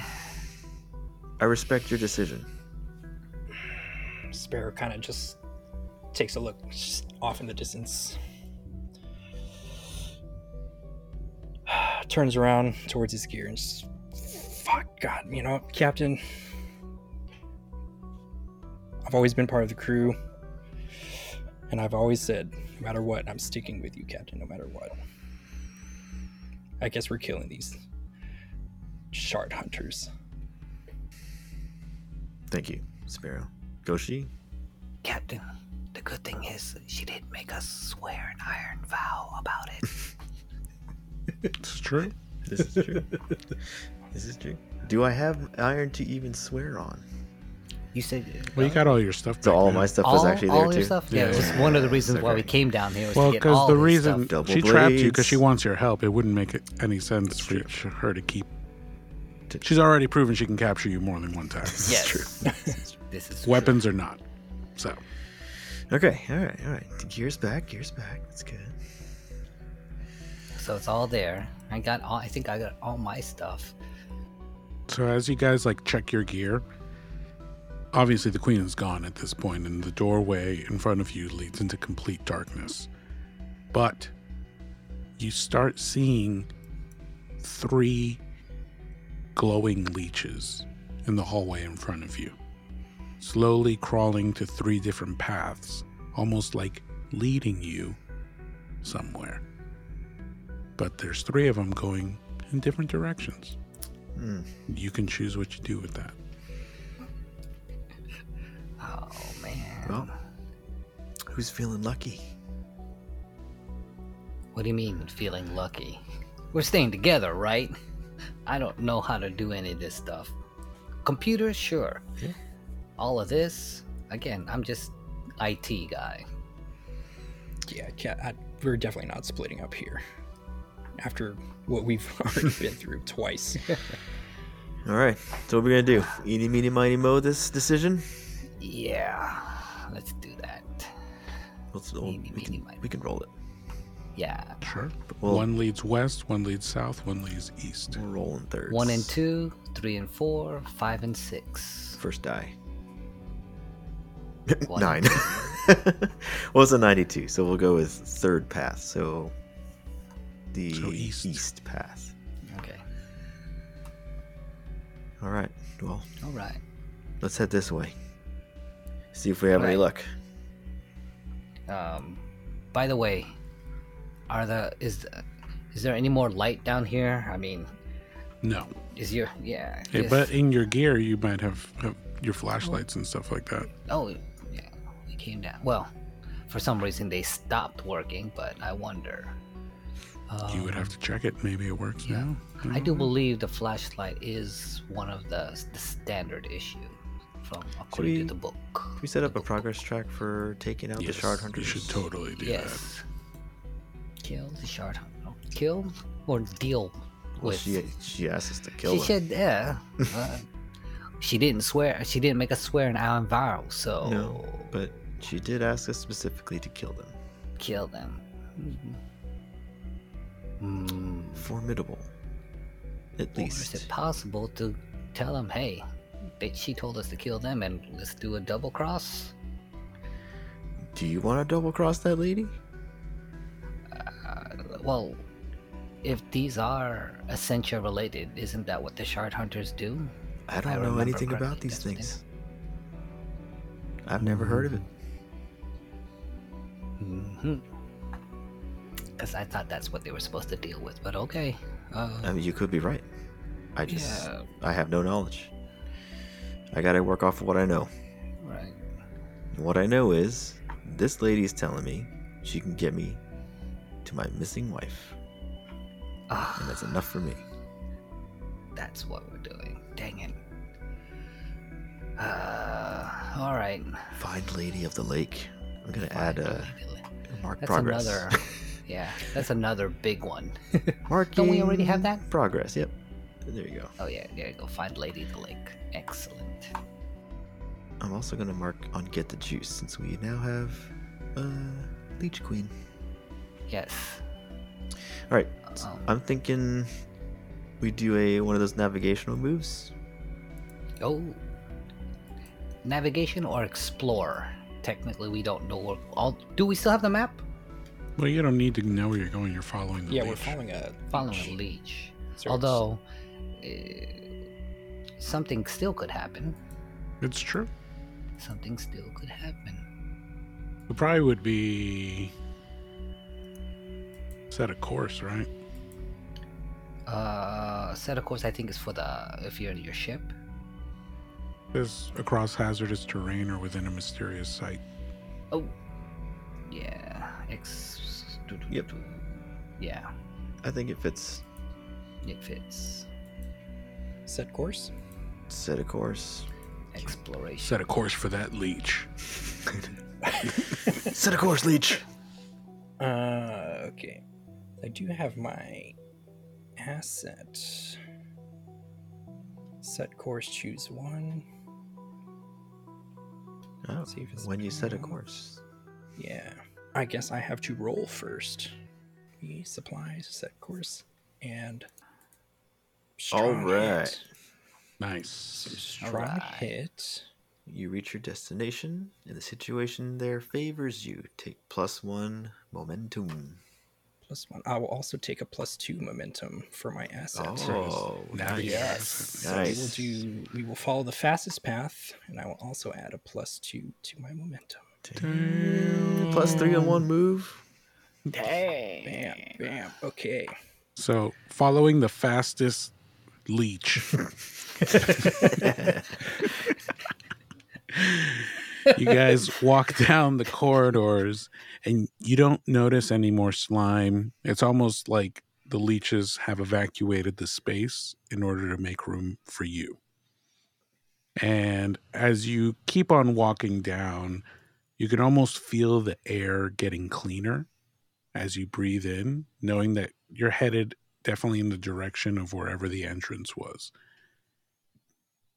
I respect your decision. Sparrow kind of just takes a look just off in the distance. Turns around towards his gear and just, fuck God, you know, Captain. I've always been part of the crew, and I've always said, no matter what, I'm sticking with you, Captain, no matter what. I guess we're killing these shard hunters. Thank you, Sparrow. Goshi? Captain, the good thing is she didn't make us swear an iron vow about it. It's true. This is true. this is true. Do I have iron to even swear on? You said Well, you got all your stuff. So back all now. my stuff all, was actually there all too. your stuff. Yeah, Yeah, it was one of the yeah. reasons why we came down here. Was Well, to get because all the this reason stuff. Double she trapped you because she wants your help, it wouldn't make it any sense for true. her to keep. To- She's already proven she can capture you more than one time. This is Yes. true. This is true. Weapons or not. So Okay, all right, all right. Gears back, gears back. That's good. So it's all there. I got all. I think I got all my stuff. So as you guys like check your gear, obviously the queen is gone at this point, and the doorway in front of you leads into complete darkness. But you start seeing three glowing leeches in the hallway in front of you, slowly crawling to three different paths, almost like leading you somewhere. But there's three of them going in different directions. Hmm. You can choose what you do with that. Oh man. Well, who's feeling lucky? What do you mean feeling lucky? We're staying together, right? I don't know how to do any of this stuff. Computers, sure. Yeah. All of this, again, I'm just IT guy. Yeah, ca- I, we're definitely not splitting up here. After what we've already been through twice. All right, so what we're gonna do? Eeny, meeny, miny, mo. This decision. Yeah, let's do that. Let's, we'll- Eeny, we, meeny, can, miny, we can roll it. Yeah, Sure. We'll, one leads west, one leads south, one leads east. we'll roll in thirds. one and two, three and four, five and six. First die. One. Nine. well, it's a 92, so we'll go with third path. So the So east. east path. Okay, All right. Well, all right. let's head this way. See if we have any Right. luck. Um, by the way, are the is the, is there any more light down here? I mean, No. is your yeah? Yeah, is- but in your gear, you might have, have your flashlights and stuff like that. oh yeah, it came down. Well, for some reason they stopped working, but I wonder. You would have to check it. Maybe it works yeah. now. I do believe the flashlight is one of the the standard issue from according we- to the book. Can we set up a progress track for taking out Yes, the shard hunters? you should totally do that. Yes. Kill the shard hunter. Kill or deal Well, with. she she asked us to kill them. she them. said, yeah. uh, she didn't swear. She didn't make us swear in iron vow, so No, but she did ask us specifically to kill them. kill them. Mm. Formidable. At Or is least. it possible to tell them, hey, they, she told us to kill them, and let's do a double cross? Do you want to double cross that lady? Uh, well, if these are Essentia related, isn't that what the shard hunters do? I don't I know anything about these that's what they things. I've never heard of it. Mm-hmm. Because I thought that's what they were supposed to deal with, but okay. Uh, I mean, you could be right. I just, Yeah. I have no knowledge. I gotta work off of what I know. right. And what I know is, this lady's telling me she can get me to my missing wife. And Ah, that's enough for me. that's what we're doing. Dang it. Uh, all right. Find Lady of the Lake. I'm gonna add a, a mark That's progress. another. Yeah, that's another big one. Marking Don't we already have that? Progress. Yep. There you go. oh yeah, there you go. Find Lady of the Lake. Excellent. I'm also gonna mark on get the juice since we now have uh Leech Queen. Yes. All right. Um, I'm thinking we do a one of those navigational moves. Oh. Navigation or explore? Technically, we don't know. All, do we still have the map? Well, you don't need to know where you're going. You're following the Yeah, we're following a Following leech. a leech. So Although, uh, something still could happen. It's true. Something still could happen. It probably would be set a course, right? Uh, set of course, I think is for the if you're in your ship. Is across hazardous terrain or within a mysterious site. Oh, yeah. Ex. Yep. Yeah, I think it fits. it fits. set course. Set a course. Exploration. Set a course for that leech. Set a course, Leech. Uh, okay. I do have my asset. Set course, choose one. Oh, See if it's when you set a course. Yeah. I guess I have to roll first. Me, supplies, set course, and. strong right. hit. Nice. Strong Alright. hit. You reach your destination, and the situation there favors you. Take plus one momentum. Plus one. I will also take a plus two momentum for my asset. Oh, Nice. Yes. So we will Nice. do. We will follow the fastest path, and I will also add a plus two to my momentum. Damn. Plus three on one move. Bam, bam. Okay. So, following the fastest leech, you guys walk down the corridors and you don't notice any more slime. It's almost like the leeches have evacuated the space in order to make room for you. And as you keep on walking down, you can almost feel the air getting cleaner as you breathe in, knowing that you're headed definitely in the direction of wherever the entrance was.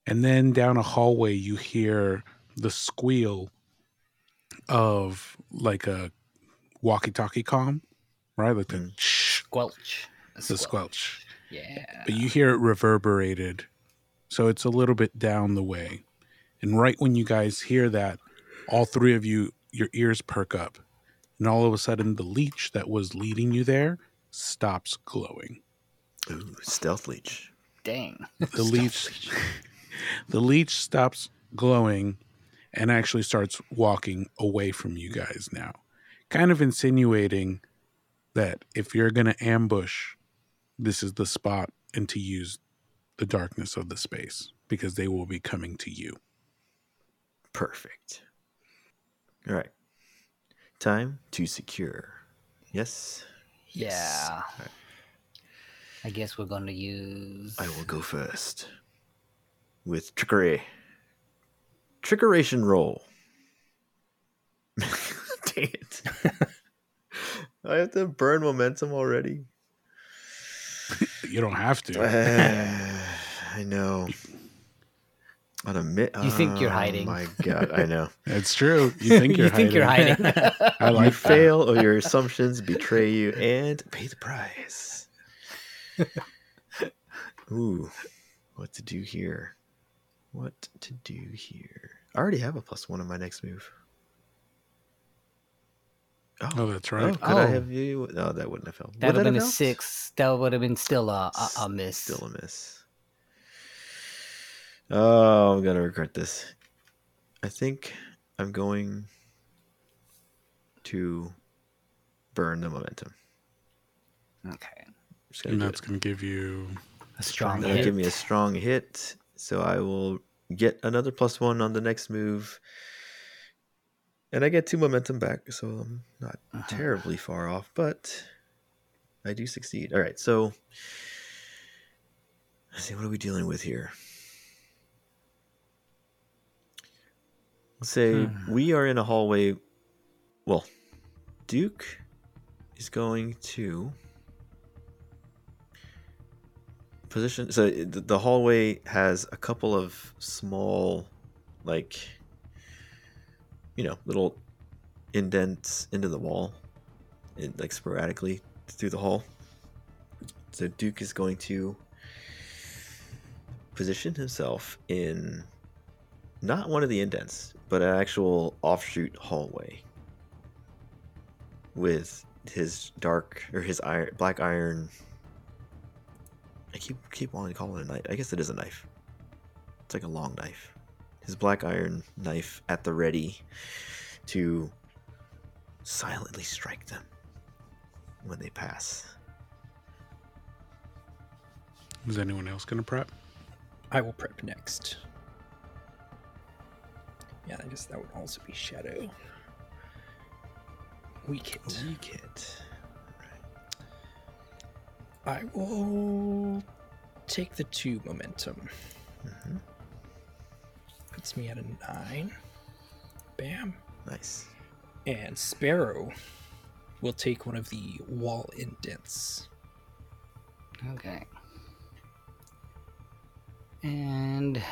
And then down a hallway, you hear the squeal of like a walkie talkie comm, right? Like the Mm. shh, Squelch. A the squelch. Yeah. But you hear it reverberated. So it's a little bit down the way. And right when you guys hear that, all three of you, your ears perk up. And all of a sudden, the leech that was leading you there stops glowing. Ooh, stealth leech. Dang. The leech, the leech stops glowing and actually starts walking away from you guys now. kind of insinuating that if you're going to ambush, this is the spot and to use the darkness of the space because they will be coming to you. Perfect. All right. Time to secure. Yes. Yes. Yeah. Alright. I guess we're gonna use. I will go first with trickery. Trickeration roll. Dang it. I have to burn momentum already. You don't have to. Uh, I know. On a mi- You think you're oh hiding. Oh. My God, I know. It's true. You think you're you think you're hiding? I like you that. fail or your assumptions betray you and pay the price. Ooh, what to do here? What to do here? I already have a plus one on my next move. Oh, oh that's Oh, right. could I Oh. have you? No, that wouldn't have helped. Would that would have been a helped? six. That would have been still a, a, a miss. Still a miss. Oh, I'm gonna regret this. I think I'm going to burn the momentum. Okay. Gonna And that's it. going to give you. A strong That'll hit. give me a strong hit, so I will get another plus one on the next move, and I get two momentum back, so I'm not Uh-huh. terribly far off, but I do succeed. All right, so let's see what are we dealing with here. Say Hmm. we are in a hallway. Well, Duke is going to position. So the hallway has a couple of small, like, you know, little indents into the wall, in, like sporadically through the hall. So Duke is going to position himself in not one of the indents, but an actual offshoot hallway with his dark or his iron black iron I keep keep wanting to call it a knife. I guess it is a knife. It's like a long knife. His black iron knife at the ready to silently strike them when they pass. Is anyone else going to prep? I will prep next. Yeah, I guess that would also be shadow. Weak hit. Weak hit. I will take the two momentum. hmm Puts me at a nine. Bam. Nice. And Sparrow will take one of the wall indents. Okay. And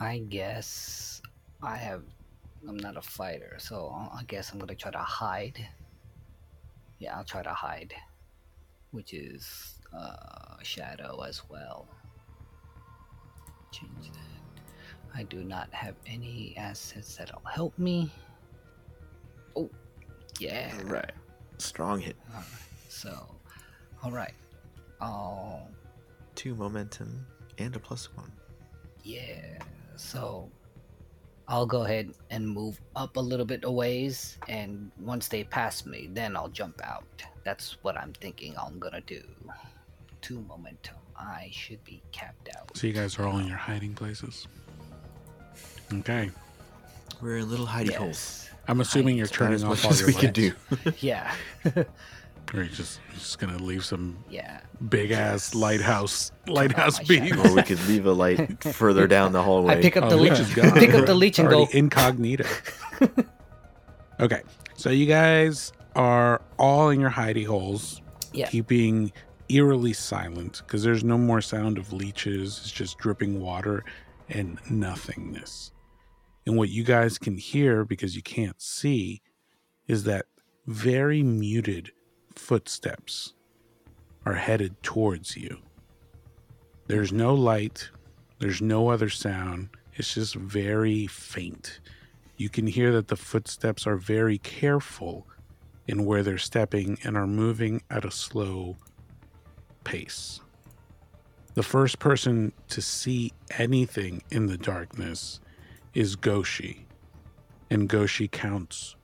I guess I have. I'm not a fighter, so I guess I'm gonna try to hide. Yeah, I'll try to hide, which is uh, shadow as well. Change that. I do not have any assets that'll help me. Oh, yeah. All right. Strong hit. Alright, So, all right two momentum and a plus one. yeah. So, I'll go ahead and move up a little bit a ways, and once they pass me, then I'll jump out. That's what I'm thinking I'm gonna do. Two momentum. I should be capped out. So you guys are all in your hiding places. Okay. We're in little hidey holes. I'm assuming you're turning off all as your we lights. can do. Yeah. Or you're just, you're just going to leave some yeah. big ass lighthouse lighthouse my beams. or we could leave a light further down the hallway. I pick up Oh, the leech leech. is gone. Pick up the leech and go. Already incognito. okay. So you guys are all in your hidey holes, Yeah. keeping eerily silent because there's no more sound of leeches. It's just dripping water and nothingness. And what you guys can hear because you can't see is that very muted footsteps are headed towards you. There's no light, there's no other sound. It's just very faint. You can hear that the footsteps are very careful in where they're stepping and are moving at a slow pace. The first person to see anything in the darkness is Goshi, and Goshi counts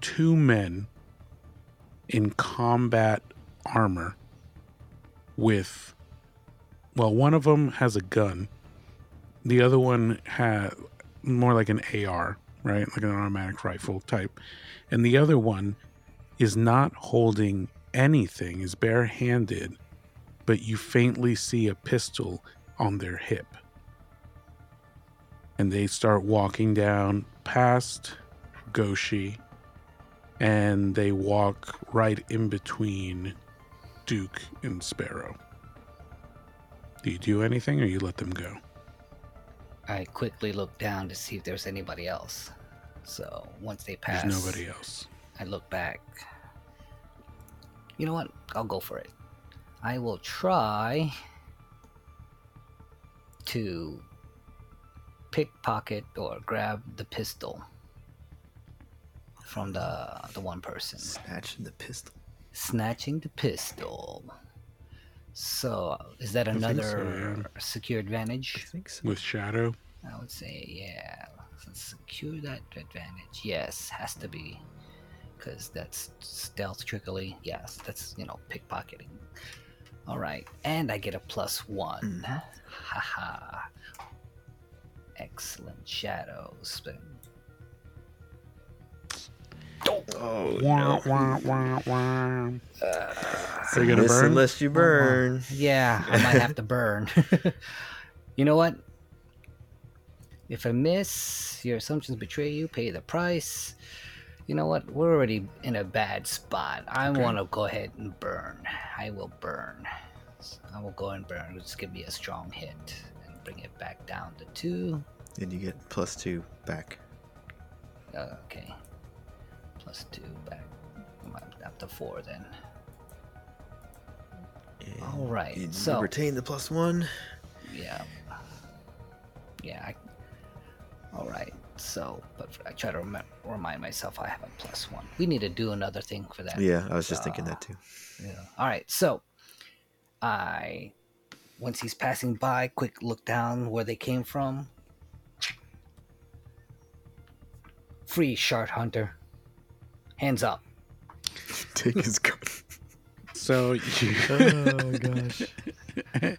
two men in combat armor with well one of them has a gun. The other one had more like an AR right? Like an automatic rifle type. And the other one is not holding anything is barehanded but you faintly see a pistol on their hip. And they start walking down past Goshi and they walk right in between Duke and Sparrow. Do you do anything or you let them go? I quickly look down to see if there's anybody else. So once they pass, There's nobody else. I look back. You know what? I'll go for it. I will try to pickpocket or grab the pistol from the the one person, Snatching the pistol. snatching the pistol. So, is that think so, another secure advantage? I think so. With Shadow? I would say, yeah. Let's secure that advantage. Yes, has to be. Because that's stealth trickery. Yes, that's, you know, pickpocketing. Alright, and I get a plus one. Mhm. Haha. Excellent shadows. But Oh, Wah, no. wah, wah, wah. So Are you gonna burn? unless you burn. yeah, I might have to burn. you know what? If I miss, your assumptions betray you, pay the price. You know what? We're already in a bad spot. I Okay. want to go ahead and burn. I will burn. I will go and burn. Just give me a strong hit and bring it back down to two. And you get plus two back. Uh, okay. Plus two back. Up to four then. And All right, so- retain the plus one. Yeah. Yeah. I, all right. So, but I try to rem- remind myself I have a plus one. We need to do another thing for that. Yeah, I was just thinking Uh, that too. Yeah. All right. So, I once he's passing by, quick look down where they came from. Free shard hunter. Hands up. Take his gun. So you, oh gosh.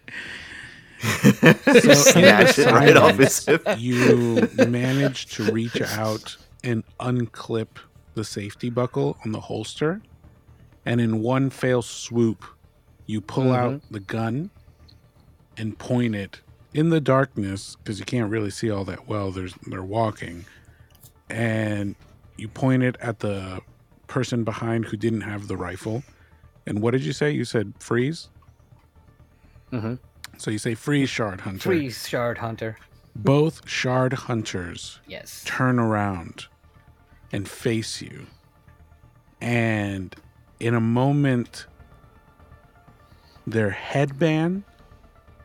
So, Snatch it right off his hip. you manage to reach out and unclip the safety buckle on the holster. And in one fail swoop, you pull out mm-hmm. the gun and point it in the darkness because you can't really see all that well. There's they're walking, and you point it at the person behind who didn't have the rifle. And what did you say? You said freeze. Mm-hmm. So you say freeze, shard hunter. Freeze, shard hunter. Both shard hunters Yes. turn around and face you. And in a moment, their headband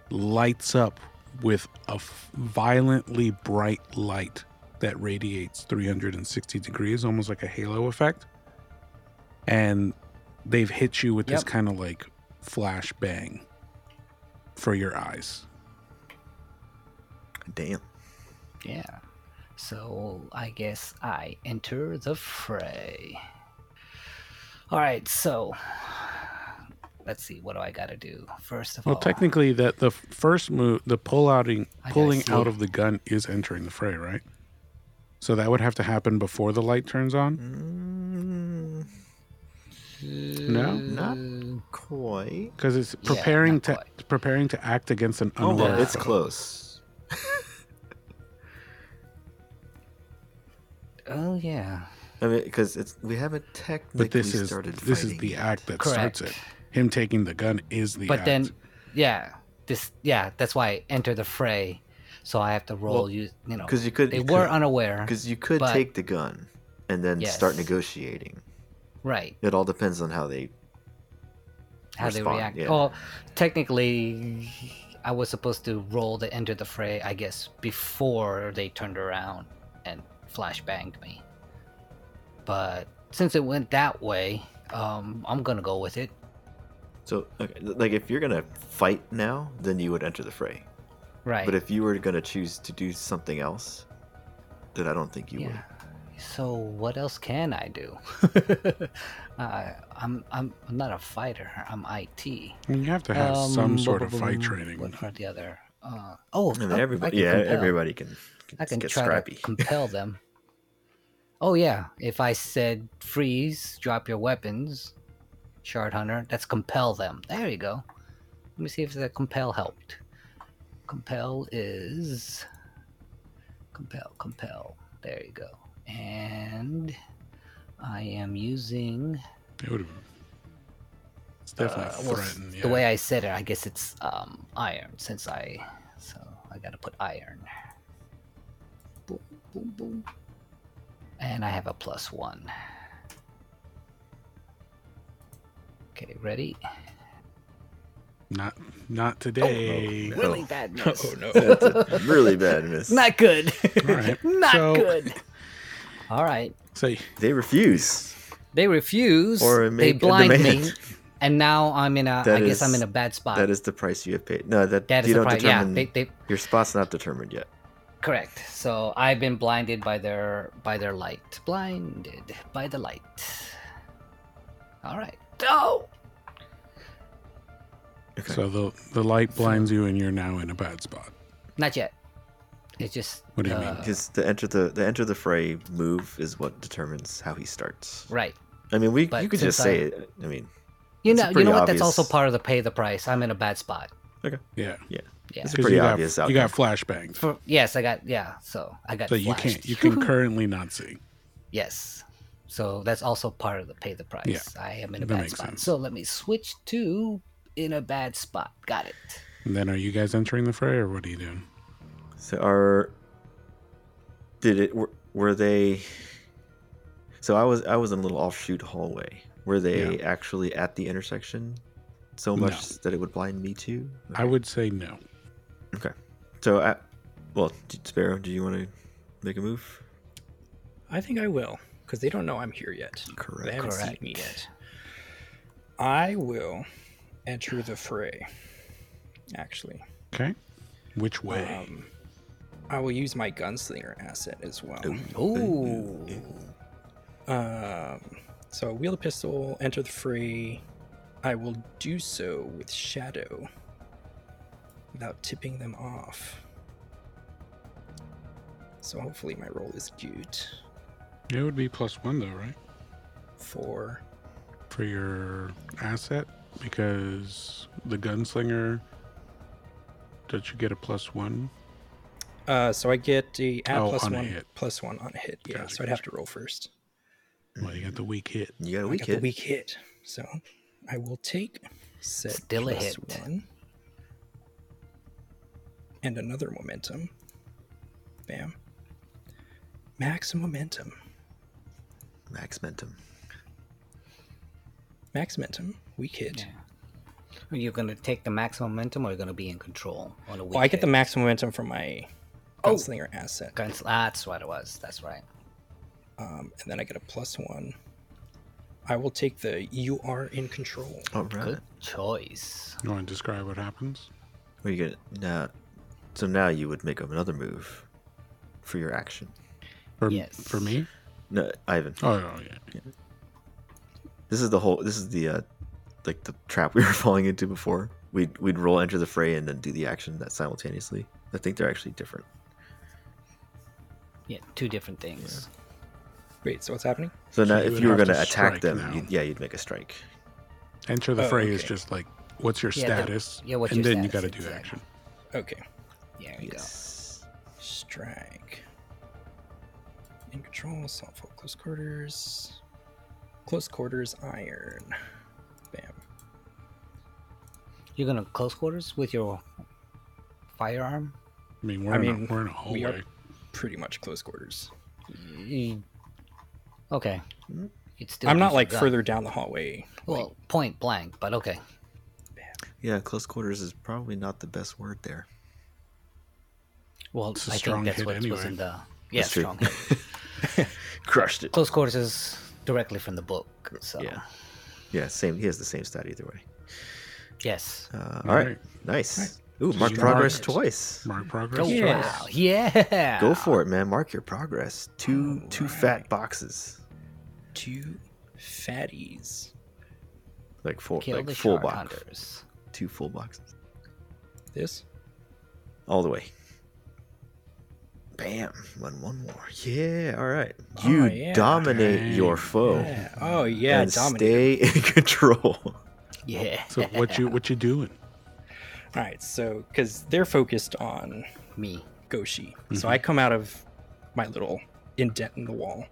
lights up with a f- violently bright light that radiates 360 degrees, almost like a halo effect. And they've hit you with this kind of like flash bang for your eyes. Damn. Yeah. So I guess I enter the fray. All right. So let's see. What do I got to do first of Well, all? Well technically, that the first move, the pull outing, pulling out of the gun is entering the fray, right? So that would have to happen before the light turns on, Mm, no? not quite. because it's preparing not to quite. preparing to act against an Oh, well, it's foe. close. Oh yeah. I mean, because it's we haven't technically But this is started. this is fighting the yet. act that starts it. Him taking the gun is the but act. then, yeah. This yeah. That's why I enter the fray. So I have to roll. Well, you you know. Because you could. They you were could, unaware. Because you could but- take the gun and then start negotiating. Right. It all depends on how they. how they react. yeah. Well, technically, I was supposed to roll to enter the fray, I guess, before they turned around and flashbanged me. But since it went that way, um, I'm gonna go with it. So, okay, like if you're gonna fight now, then you would enter the fray. Right. But if you were gonna choose to do something else, then I don't think you yeah. So what else can I do? uh, I'm I'm I'm not a fighter. I'm IT. You have to have some Um, sort bu- of bu- fight bu- training. One or the other. Uh, oh, I mean, I everybody, can yeah, compel. everybody can, I can get try scrappy. to compel them. Oh yeah, if I said freeze, drop your weapons, shard hunter, that's compel them. There you go. Let me see if the compel helped. Compel is compel, compel. There you go. And I am using It would have. It's definitely uh, well, threatened. the way I said it. I guess it's um, iron since I so I gotta put iron. Boom, boom, boom. And I have a plus one. Okay, ready? Not not oh, today. Oh, no. Really oh. bad miss. Oh no. That's a really bad miss. Not good. All right. Not so, good. All right. So They refuse. They refuse. Or they blind me, and now I'm in a. I That guess I'm in a bad spot. That is the price you have paid. No, that, That is you the don't price. Yeah, determine. they, they Your spot's not determined yet. Correct. So I've been blinded by their by their light. Blinded by the light. All right. Oh. Okay. so the the light blinds you, and you're now in a bad spot. Not yet. It's just. What do you mean? uh, Because the enter the the enter the fray move is what determines how he starts. Right. I mean, we But you could since just say I- it. I mean, You know. You know what? That's also part of the pay the price. I'm in a bad spot. Okay. Yeah. yeah, Yeah. it's pretty you got, obvious. you got flashbangs. For, yes, I got. Yeah. So I got. So you flashed. can't you can currently not see. Yes. So that's also part of the pay the price. Yeah, I am in a that bad spot. sense. So let me switch to in a bad spot. Got it. And then are you guys entering the fray, or what are you doing? So are did it were, were they? So I was I was in a little offshoot hallway. Were they actually at the intersection so much No. that it would blind me too? I would say no. Okay. So at well, Sparrow, do you want to make a move? I think I will, because they don't know I'm here yet. Correct. They haven't seen Correct. me yet. I will enter the fray. Actually, Okay. Which way? um, I will use my gunslinger asset as well. Ooh. Um, so I wield a pistol, enter the fray. I will do so with shadow without tipping them off. So hopefully my roll is good it would be plus one though, right? for For your asset, because the gunslinger. Don't you get a plus one? uh so I get a add Oh, plus on one hit. plus one on a hit. Yeah, Gotcha, so I'd have to roll first. Well, you got the weak hit. You got a I weak got hit. the weak hit. So I will take set Still a hit. one. And another momentum. Bam. Max momentum. Max Mentum. Max momentum. Weak hit. Yeah. Are you gonna take the maximum momentum, or are you gonna be in control on a week? Well, I get the max momentum from my Oh. gunslinger asset, Guns- That's what it was. That's right. um, and then I get a plus one. I will take the you are in control. All right. Good choice. You want to describe what happens? What are you gonna now? So now you would make another move for your action. For Yes. for me? No, Ivan. Oh, oh yeah. This is the whole. This is the uh, like the trap we were falling into before. We'd we'd roll enter the fray and then do the action that simultaneously. I think they're actually different. Yeah, two different things. Wait, so what's happening? So now, you if you were going to to attack them, you'd, yeah, you'd make a strike. Enter the Oh, fray is just like, what's your Yeah, the- status? yeah, what's and your then you got to do exactly. action. Okay. There you Yes. Strike. In control, assault for close quarters. Close quarters iron. Bam. You're gonna close quarters with your firearm. I mean, we're, I in, mean, a, we're in a we hallway. are pretty much close quarters. Okay. Hmm? You'd still I'm not like gun. further down the hallway. Well, point blank, but okay. Yeah, close quarters is probably not the best word there. Well, It's a I strong think that's hit what was in the yeah true. strong hit. Crushed it. Close quarters is directly from the book. So Yeah. Yeah, same. He has the same stat either way. yes. Uh, All all right. right. Nice. All right. Ooh, mark you progress mark- twice. Mark progress. Go Yeah. wow. Yeah. Go for it, man. Mark your progress. Two two fat boxes. Two fatties. Like full Kill like full shard box. hunters. Two full boxes. This? All the way. Bam. One one more. Yeah, alright. You Oh, yeah. dominate your foe. Yeah. Oh yeah, and dominate. stay in control. Yeah. So what you what you doing? All right, so because they're focused on Me. Goshi, Mm-hmm. so I come out of my little indent in the wall,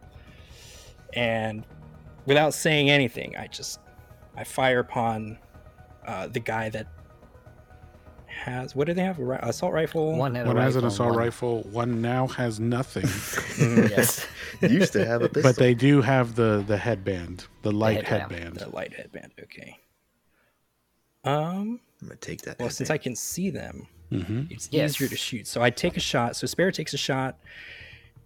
and without saying anything, I just I fire upon uh, the guy that has what do they have? A ri- assault rifle. One had a One has an assault one- rifle. One now has nothing, Yes. Used to have a pistol. but they do have the the headband, the light headlamp. headband. The light headband. Okay. Um. I'm gonna take that. Well, since I can see them, hmm it's Yes. easier to shoot. So I take a shot. So Spare takes a shot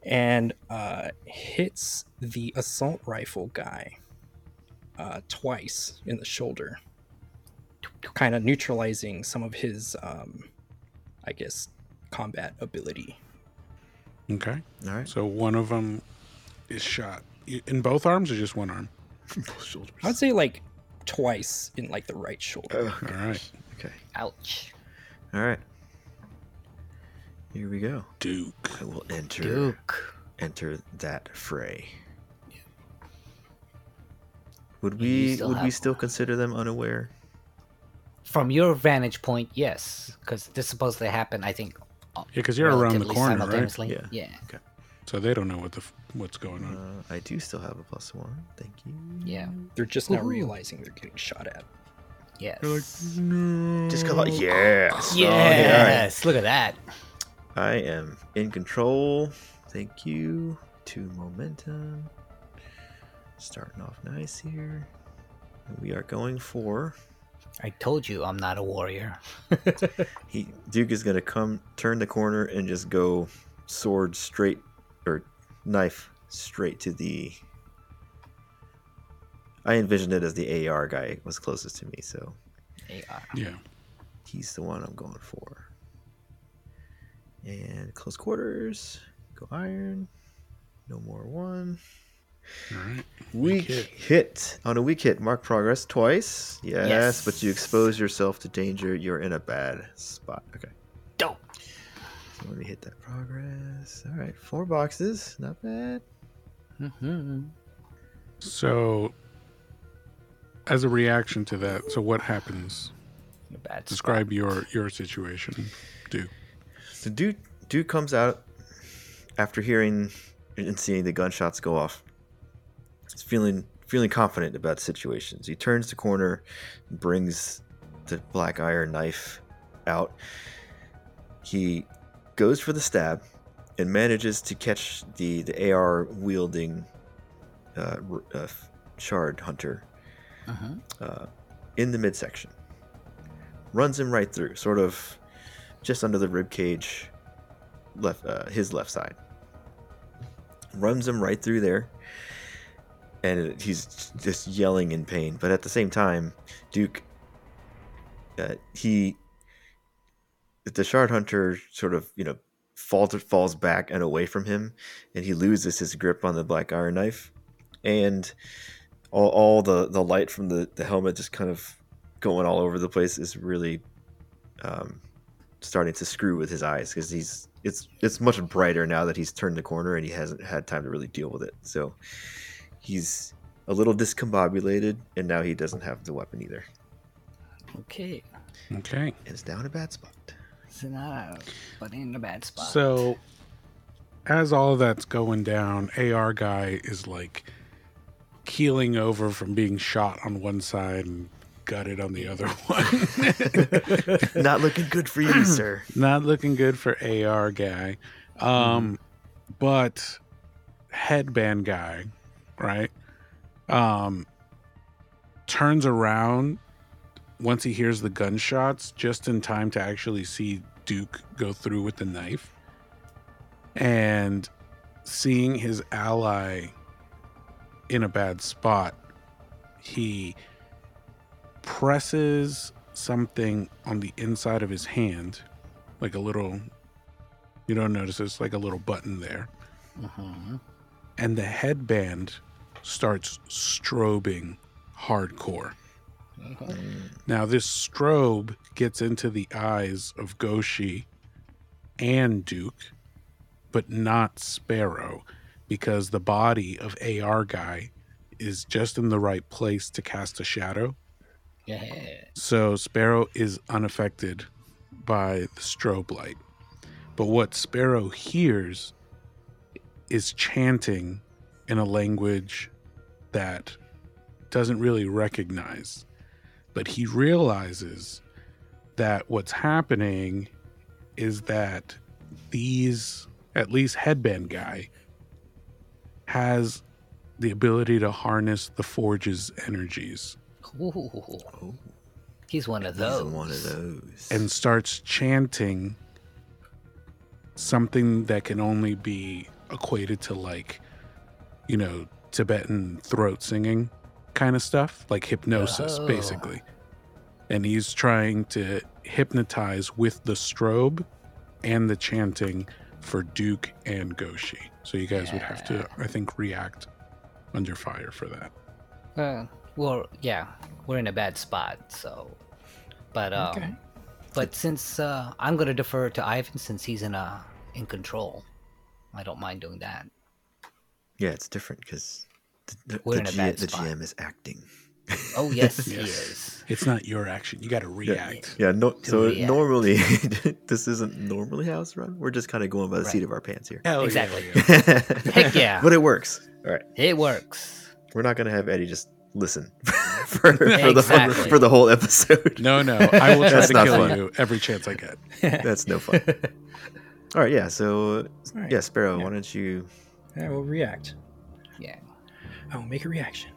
and uh, hits the assault rifle guy uh, twice in the shoulder, kind of neutralizing some of his, um, I guess, combat ability. Okay, All right. so one of them is shot in both arms or just one arm. Both shoulders. I'd say like twice in like the right shoulder. Oh, All right, okay. Ouch. All right. Here we go. Duke. I will enter Duke. enter that fray. Would You we would we have- still consider them unaware? From your vantage point, yes, because this supposed to happen. I think. uh, Yeah, because you're around the corner, right? simultaneously. Yeah. Yeah. So they don't know what the what's going on. Uh, I do still have a plus one. Thank you. Yeah. They're just now Woohoo. realizing they're getting shot at. Yes. no. Just come on. Yes. yes. Look at that. I am in control. Thank you. Two momentum. Starting off nice here. We are going for I told you I'm not a warrior. he Duke is gonna come turn the corner and just go sword straight or knife straight to the I envisioned it as the AR guy was closest to me, so AR. Yeah. he's the one I'm going for. And close quarters, go iron. No more one. All right. Weak hit. hit. On a weak hit, mark progress twice. Yes, but you expose yourself to danger. You're in a bad spot. Okay. Dope. So let me hit that progress. All right, four boxes. Not bad. hmm So, as a reaction to that, so what happens? Bad spot. Describe your your situation, Duke. So dude, dude comes out after hearing and seeing the gunshots go off. Feeling feeling confident about situations. He turns the corner, brings the black iron knife out. He goes for the stab and manages to catch the the AR wielding uh, uh, shard hunter Mhm. uh, in the midsection. Runs him right through, sort of just under the rib cage, left uh, his left side. Runs him right through there, and he's just yelling in pain. But at the same time, Duke, uh, he, the shard hunter, sort of you know falls falls back and away from him, and he loses his grip on the black iron knife, and all, all the the light from the the helmet just kind of going all over the place is really um, starting to screw with his eyes because he's it's it's much brighter now that he's turned the corner and he hasn't had time to really deal with it. So he's a little discombobulated, and now he doesn't have the weapon either, Okay. Okay. and it's down a bad spot. So now, but in a bad spot. So, as all of that's going down, AR guy is like keeling over from being shot on one side and gutted on the other one. Not looking good for you, sir. Not looking good for AR guy. Um, but headband guy, right? Um, turns around once he hears the gunshots just in time to actually see Duke go through with the knife. And seeing his ally in a bad spot, he presses something on the inside of his hand, like a little. You don't notice it's like a little button there, Mhm. And the headband starts strobing hardcore. Uh-huh. Now, this strobe gets into the eyes of Goshi and Duke, but not Sparrow, because the body of AR guy is just in the right place to cast a shadow. Yeah. So Sparrow is unaffected by the strobe light. But what Sparrow hears is chanting in a language that doesn't really recognize. But he realizes that what's happening is that these, at least headband guy, has the ability to harness the forge's energies Ooh. He's one of He's those. one of those. and starts chanting something that can only be equated to like you know tibetan throat singing kind of stuff like hypnosis Oh. basically and he's trying to hypnotize with the strobe and the chanting for duke and goshi so you guys would have to i think react under fire for that Uh, well, yeah, we're in a bad spot, so. But um, Okay. but since uh, I'm gonna defer to Ivan since he's in uh in control, I don't mind doing that. yeah, it's different because the, the, We're the, in a G- bad the. GM is acting. Oh yes, he Yes. is. it's not your action you got to react Yeah, no. To So react. normally, this isn't normally how it's run. We're just kind of going by the Right. seat of our pants here. Hell Exactly. yeah. Heck yeah. but it works. All right, It works. we're not gonna have Eddie just listen for, for the Exactly. for the whole episode. No, no. I will try That's to kill fun. you every chance I get. That's no fun. All right, yeah. So All right. yeah, Sparrow, Yeah. why don't you? I will react. Yeah. I will make a reaction.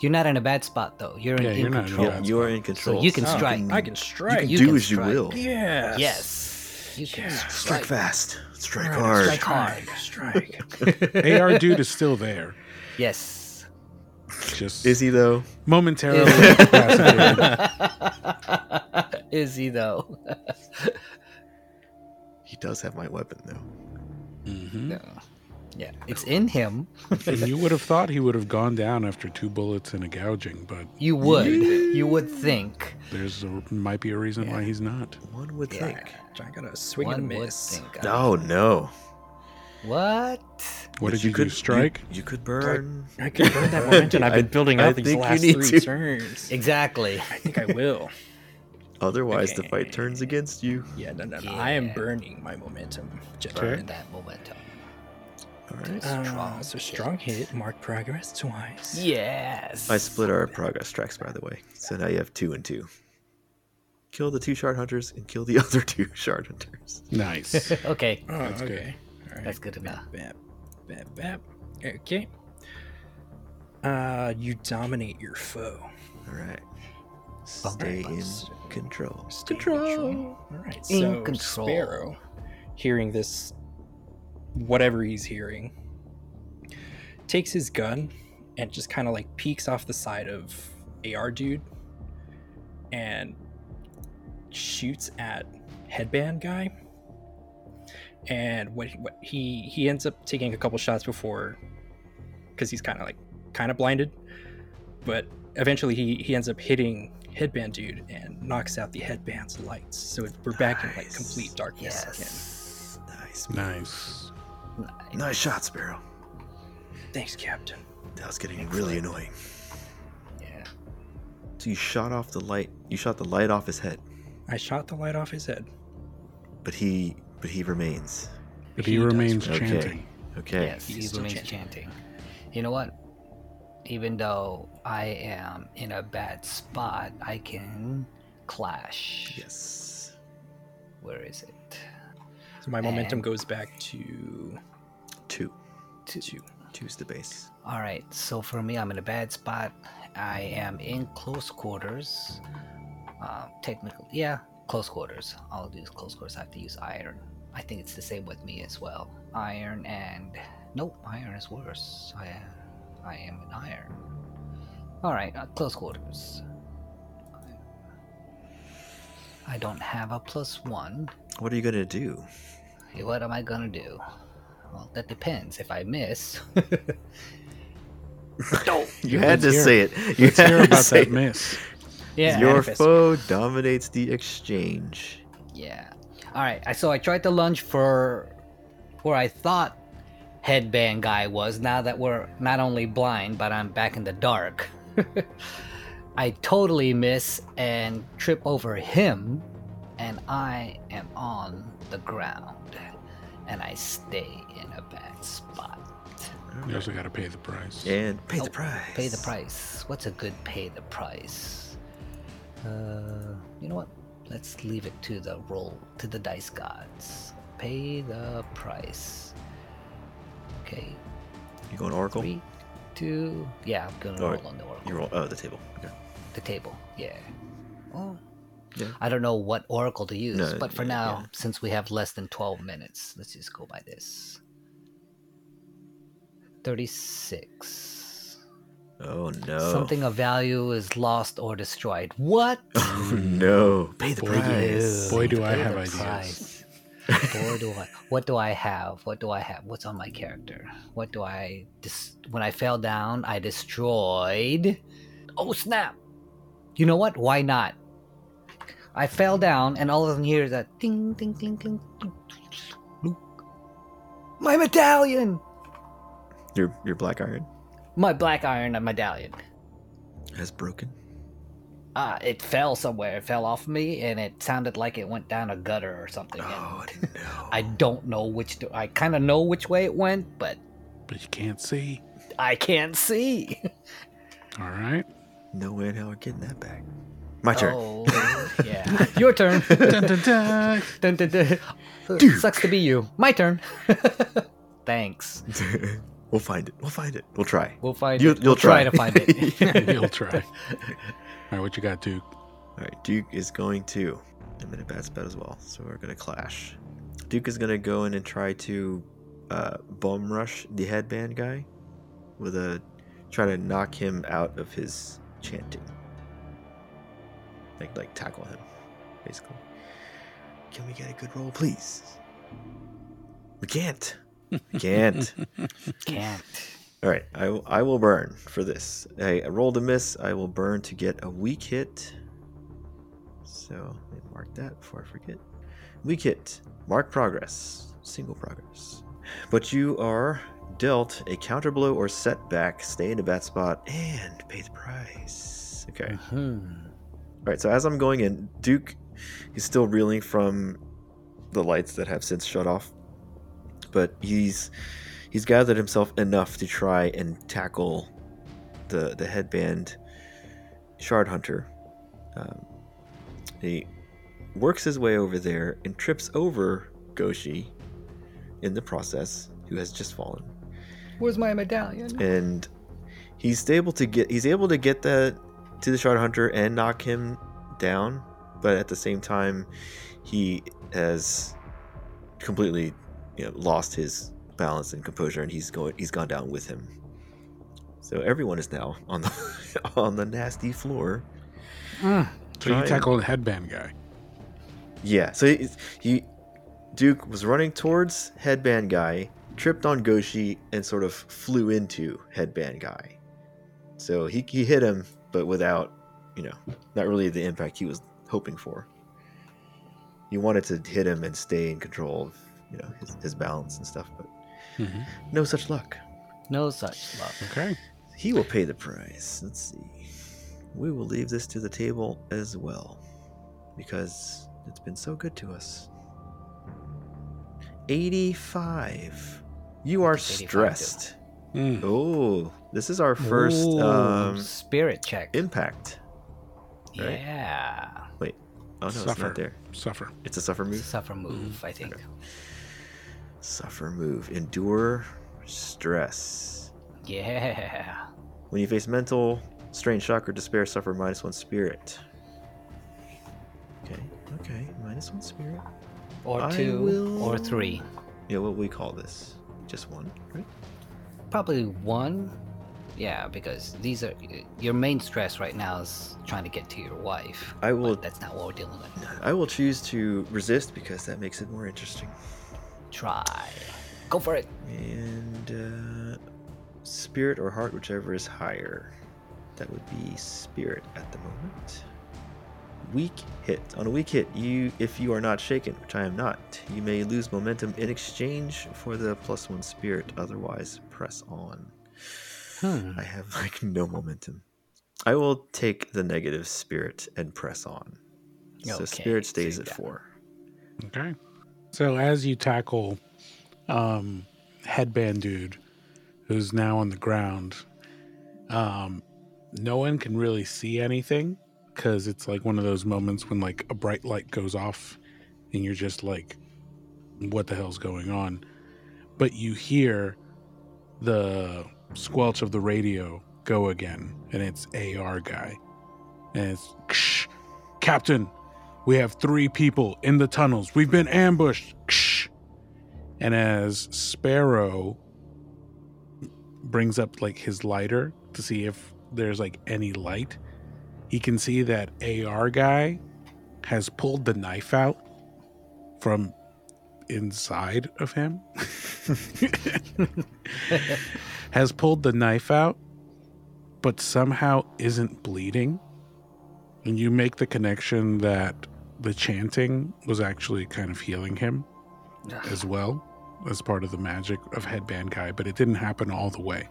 You're not in a bad spot though. You're in, Yeah, in you're not in control. Yeah, you are in control. you can oh, so strike. I can strike. You can You do can as you will. Yes. Yes. You can Yeah. Strike strike. fast. Strike Alright, hard. Strike hard. Strike. AR dude is still there. Yes. Just Is he though? momentarily. Is he though? He does have my weapon though. Mhm. No. Yeah, it's in him. And you would have thought he would have gone down after two bullets and a gouging, but You would. You would think. there's a, might be a reason why he's not. One would Yeah. think. I got a swing and One a would miss. think. Oh no! What? What But did you, do? Strike? You, you could burn. I can burn that momentum I've been I- building I up these think last three to. turns. Exactly. I think I will. Otherwise, the fight turns against you. Yeah, no, no, no. I am burning my momentum. Just Okay. Burn that momentum. All right. Uh, Strong so strong hit, mark progress twice. Yes. I split our progress tracks, by the way. So now you have two and two. Kill the two shard hunters and kill the other two shard hunters. Nice. okay. Oh, That's good. okay. That's good enough. Bap, bap, bap. Okay. Uh, you dominate your foe. All right. Bumper Stay in control. Stay in control. All right. In so control. Sparrow, hearing this, whatever he's hearing, takes his gun and just kind of like peeks off the side of AR dude and shoots at headband guy. And what, what he he ends up taking a couple shots before, because he's kind of like kind of blinded, but eventually he he ends up hitting headband dude and knocks out the headband's lights. So we're back in like complete darkness again. Yes. Nice. nice. Nice shot, Sparrow. Thanks, Captain. That was getting really annoying. Yeah. So you shot off the light. You shot the light off his head, I shot the light off his head. but he, but he remains. But he, He remains Okay. chanting. Okay. Yes, He's he still remains chanting. chanting. You know what? Even though I am in a bad spot, I can clash. Yes. Where is it? So my momentum And- goes back to Two. Two. two. Two's the base. All right. So for me, I'm in a bad spot. I am in close quarters. Uh, technically, yeah, close quarters. I'll use close quarters. I have to use iron. I think it's the same with me as well. Iron and nope, iron is worse. I I am in iron. All right, uh, close quarters. I don't have a plus one. What are you gonna do? What am I gonna do? Well, that depends. If I miss, You had to Let's hear say it. You Let's had hear to about say that it. miss. yeah, Your foe dominates the exchange. Yeah. All right. I so I tried to lunge for where I thought headband guy was. Now that we're not only blind, but I'm back in the dark. I totally miss and trip over him, and I am on the ground, and I stay in a bad spot. You also got to pay the price. And pay the Oh, price. Pay the price. What's a good pay the price? Uh, you know what? Let's leave it to the roll to the dice gods. Pay the price. Okay, You going Oracle? three, two. Yeah, I'm gonna Alright. roll on the oracle. You roll. Oh, the table. Okay. The table. Yeah. Oh. Yeah. I don't know what oracle to use, No, but for yeah, now, yeah. since we have less than twelve minutes, let's just go by this. Thirty-six. Oh no. Something of value is lost or destroyed. What? Oh no. Pay the Boy, do- price. boy, do I have ideas. Do I. What do I have? What do I have? What's on my character? What do I? Dis- when I fell down, I destroyed. Oh snap! You know what? Why not? I fell down, and all of them hear that ding, ding, ding, ding, ding, ding. My medallion! Your your black iron My black iron medallion. has broken. Uh, it fell somewhere. It fell off me, and it sounded like it went down a gutter or something. and Oh no. I don't know which. Do- I kind of know which way it went, but But you can't see. I can't see. All right. no way in hell we're getting that back. My turn. Oh, yeah. Your turn. dun, dun, dun. Dun, dun, dun. Sucks to be you. My turn. Thanks. we'll find it. We'll find it. We'll try. We'll find You- it. you'll we'll try. try. to find it. You'll try. All right, what you got, Duke? All right, Duke is going to. I'm in a bad spot as well, so we're gonna clash. Duke is gonna go in and try to uh, bum rush the headband guy with a try to knock him out of his chanting. Like like tackle him, basically. Can we get a good roll, please? We can't. We can't. Can't. All right, I, will- I will burn for this. I rolled a miss. I will burn to get a weak hit. So let me mark that before I forget. Weak hit. Mark progress. Single progress. But you are dealt a counter blow or setback. Stay in a bad spot and pay the price. Okay. Hmm. All right. So as I'm going in, Duke is still reeling from the lights that have since shut off, but he's he's gathered himself enough to try and tackle the the headband shard hunter. Um, he works his way over there and trips over Goshi in the process, who has just fallen Where's my medallion? and he's able to get he's able to get that to the shard hunter and knock him down but at the same time he has completely you know lost his balance and composure and he's going he's gone down with him. So everyone is now on the on the nasty floor. Hmm. So you tackled the headband guy. yeah so he, he duke was running towards headband guy tripped on goshi and sort of flew into headband guy. So he, he hit him but without you know not really the impact he was hoping for. He wanted to hit him and stay in control of you know his, his balance and stuff but Mhm. no such luck No such luck. Okay. he will pay the price let's see we will leave this to the table as well because it's been so good to us 85 you are 85 stressed Mm. oh this is our first Ooh, um spirit check. impact right? Yeah. wait oh no it's Suffer. not there Suffer. it's a suffer move Suffer move, I think. Suffer move endure stress Yeah. when you face mental strain shock or despair suffer minus one spirit okay okay minus one spirit Or I two, or three. Yeah, what we call this? Just one, right? Probably one. Yeah, because these are your main stress right now is trying to get to your wife. I will- that's not what we're dealing with. I will choose to resist because that makes it more interesting. Try. Go for it. And uh, spirit or heart, whichever is higher. That would be spirit at the moment. Weak hit. On a weak hit, you if you are not shaken, which I am not, you may lose momentum in exchange for the plus one spirit. Otherwise, press on. Hmm. I have like no momentum. I will take the negative spirit and press on. So spirit stays at four. Okay. So as you tackle um, headband dude, who's now on the ground, um, no one can really see anything because it's like one of those moments when like a bright light goes off, and you're just like, "What the hell's going on?" But you hear the squelch of the radio go again, and it's AR guy, and it's Captain. We have three people in the tunnels. We've been ambushed. Ksh. And as Sparrow brings up like his lighter to see if there's like any light, he can see that AR guy has pulled the knife out from inside of him. has pulled the knife out, but somehow isn't bleeding. And you make the connection that the chanting was actually kind of healing him as well as part of the magic of headband guy, but it didn't happen all the way.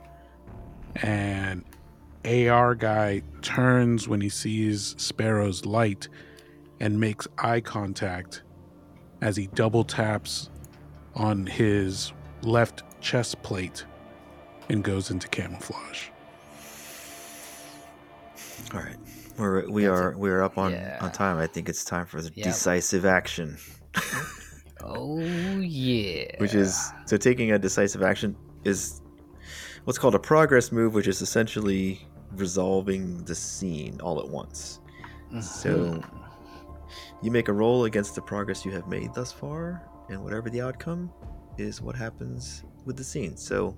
And AR guy turns when he sees Sparrow's light and makes eye contact as he double taps on his left chest plate and goes into camouflage. All right. We're we are we are up on Yeah. on time. I think it's time for the Yep. decisive action, Oh yeah. which is so taking a decisive action is what's called a progress move, which is essentially resolving the scene all at once. So Mhm. you make a roll against the progress you have made thus far, and whatever the outcome is what happens with the scene. So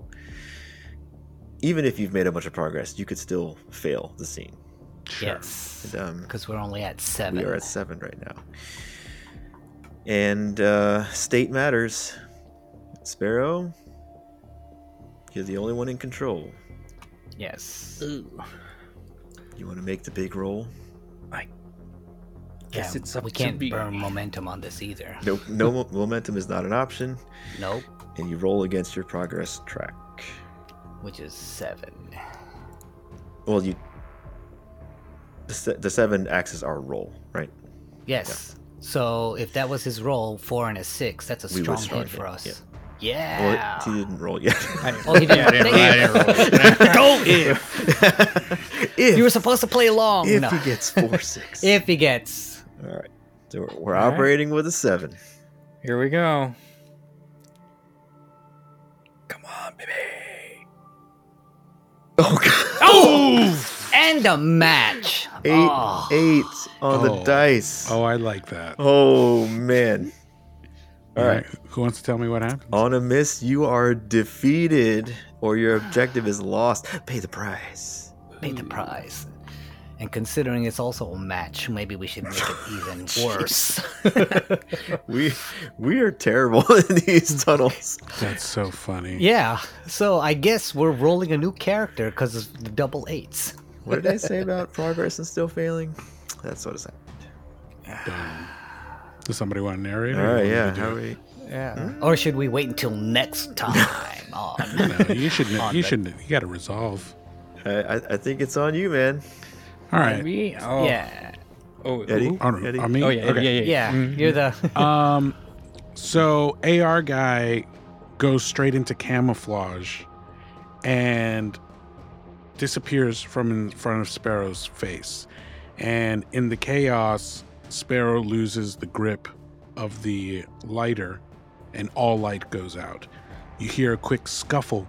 even if you've made a bunch of progress, you could still fail the scene. Yes, And, um, because we're only at seven. We are at seven right now. And uh, state matters. Sparrow, you're the only one in control. Yes. You want to make the big roll? I guess Yeah, it's up we to can't me. burn momentum on this either. Nope, no mo- momentum is not an option, Nope. and you roll against your progress track. Which is seven. Well, you. The, se- the seven acts as our roll, right? Yes. So if that was his roll, four and a six, that's a We would strong start hit for it, us. yeah. Yeah. Well, he didn't roll yet. I didn't- Oh, he didn't. Yeah, I didn't- I didn't roll. Go if if you were supposed to play along. if No. he gets four six. If he gets. All right. So we're, we're All right. operating with a seven. Here we go. Come on, baby. Oh, God. Oh! And a match. Eight, ah. Oh. eight on the Oh. dice. Oh, I like that. Oh man! All All right. right. Who wants to tell me what happened? On a miss, you are defeated, or your objective is lost. Pay the price. Pay the price. And considering it's also a match, maybe we should make it even worse. We we are terrible in these tunnels. That's so funny. yeah. So I guess we're rolling a new character because of the double eights. What did I say about progress and still failing? That's what has happened. Done. Does somebody want to narrate? All or right, yeah. want How do it? we? Yeah. Or should we wait until next time on? No, you should. On you the- should. You got to resolve. I, I I think it's on you, man. All right. Me? Oh. Yeah. Oh, Eddie? who? On, Eddie? on me. Oh, yeah, Okay. yeah, yeah, Yeah. Mhm. You're the. Um, so AR guy goes straight into camouflage and disappears from in front of Sparrow's face. And in the chaos, Sparrow loses the grip of the lighter and all light goes out. You hear a quick scuffle.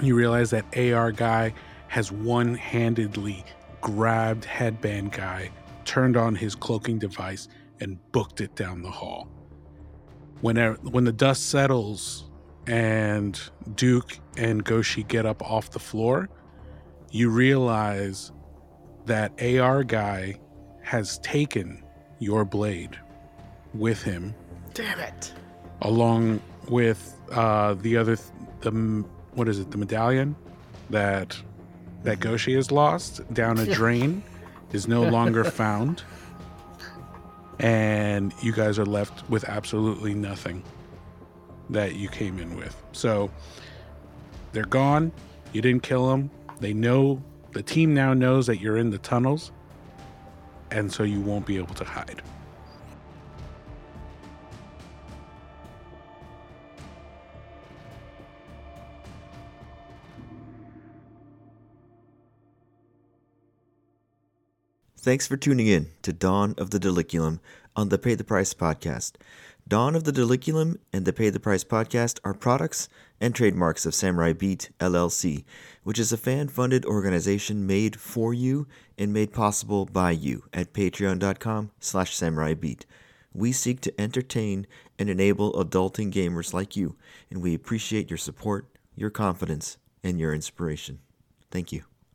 You realize that AR guy has one handedly grabbed headband guy, turned on his cloaking device, and booked it down the hall. When, er, when the dust settles and Duke and Goshi get up off the floor, you realize that AR guy has taken your blade with him. Damn it. along with uh, the other th- the what is it? The medallion that that Goshi has lost down a drain is no longer found. And you guys are left with absolutely nothing that you came in with. So they're gone. You didn't kill them they know the team now knows that you're in the tunnels and so you won't be able to hide Thanks for tuning in to Dawn of the Diliculum on the Pay the Price podcast. Dawn of the Diliculum and the Pay the Price podcast are products and trademarks of Samurai Beat LLC, which is a fan-funded organization made for you and made possible by you at patreon.com slash samuraibeat. We seek to entertain and enable adulting gamers like you, and we appreciate your support, your confidence, and your inspiration. Thank you.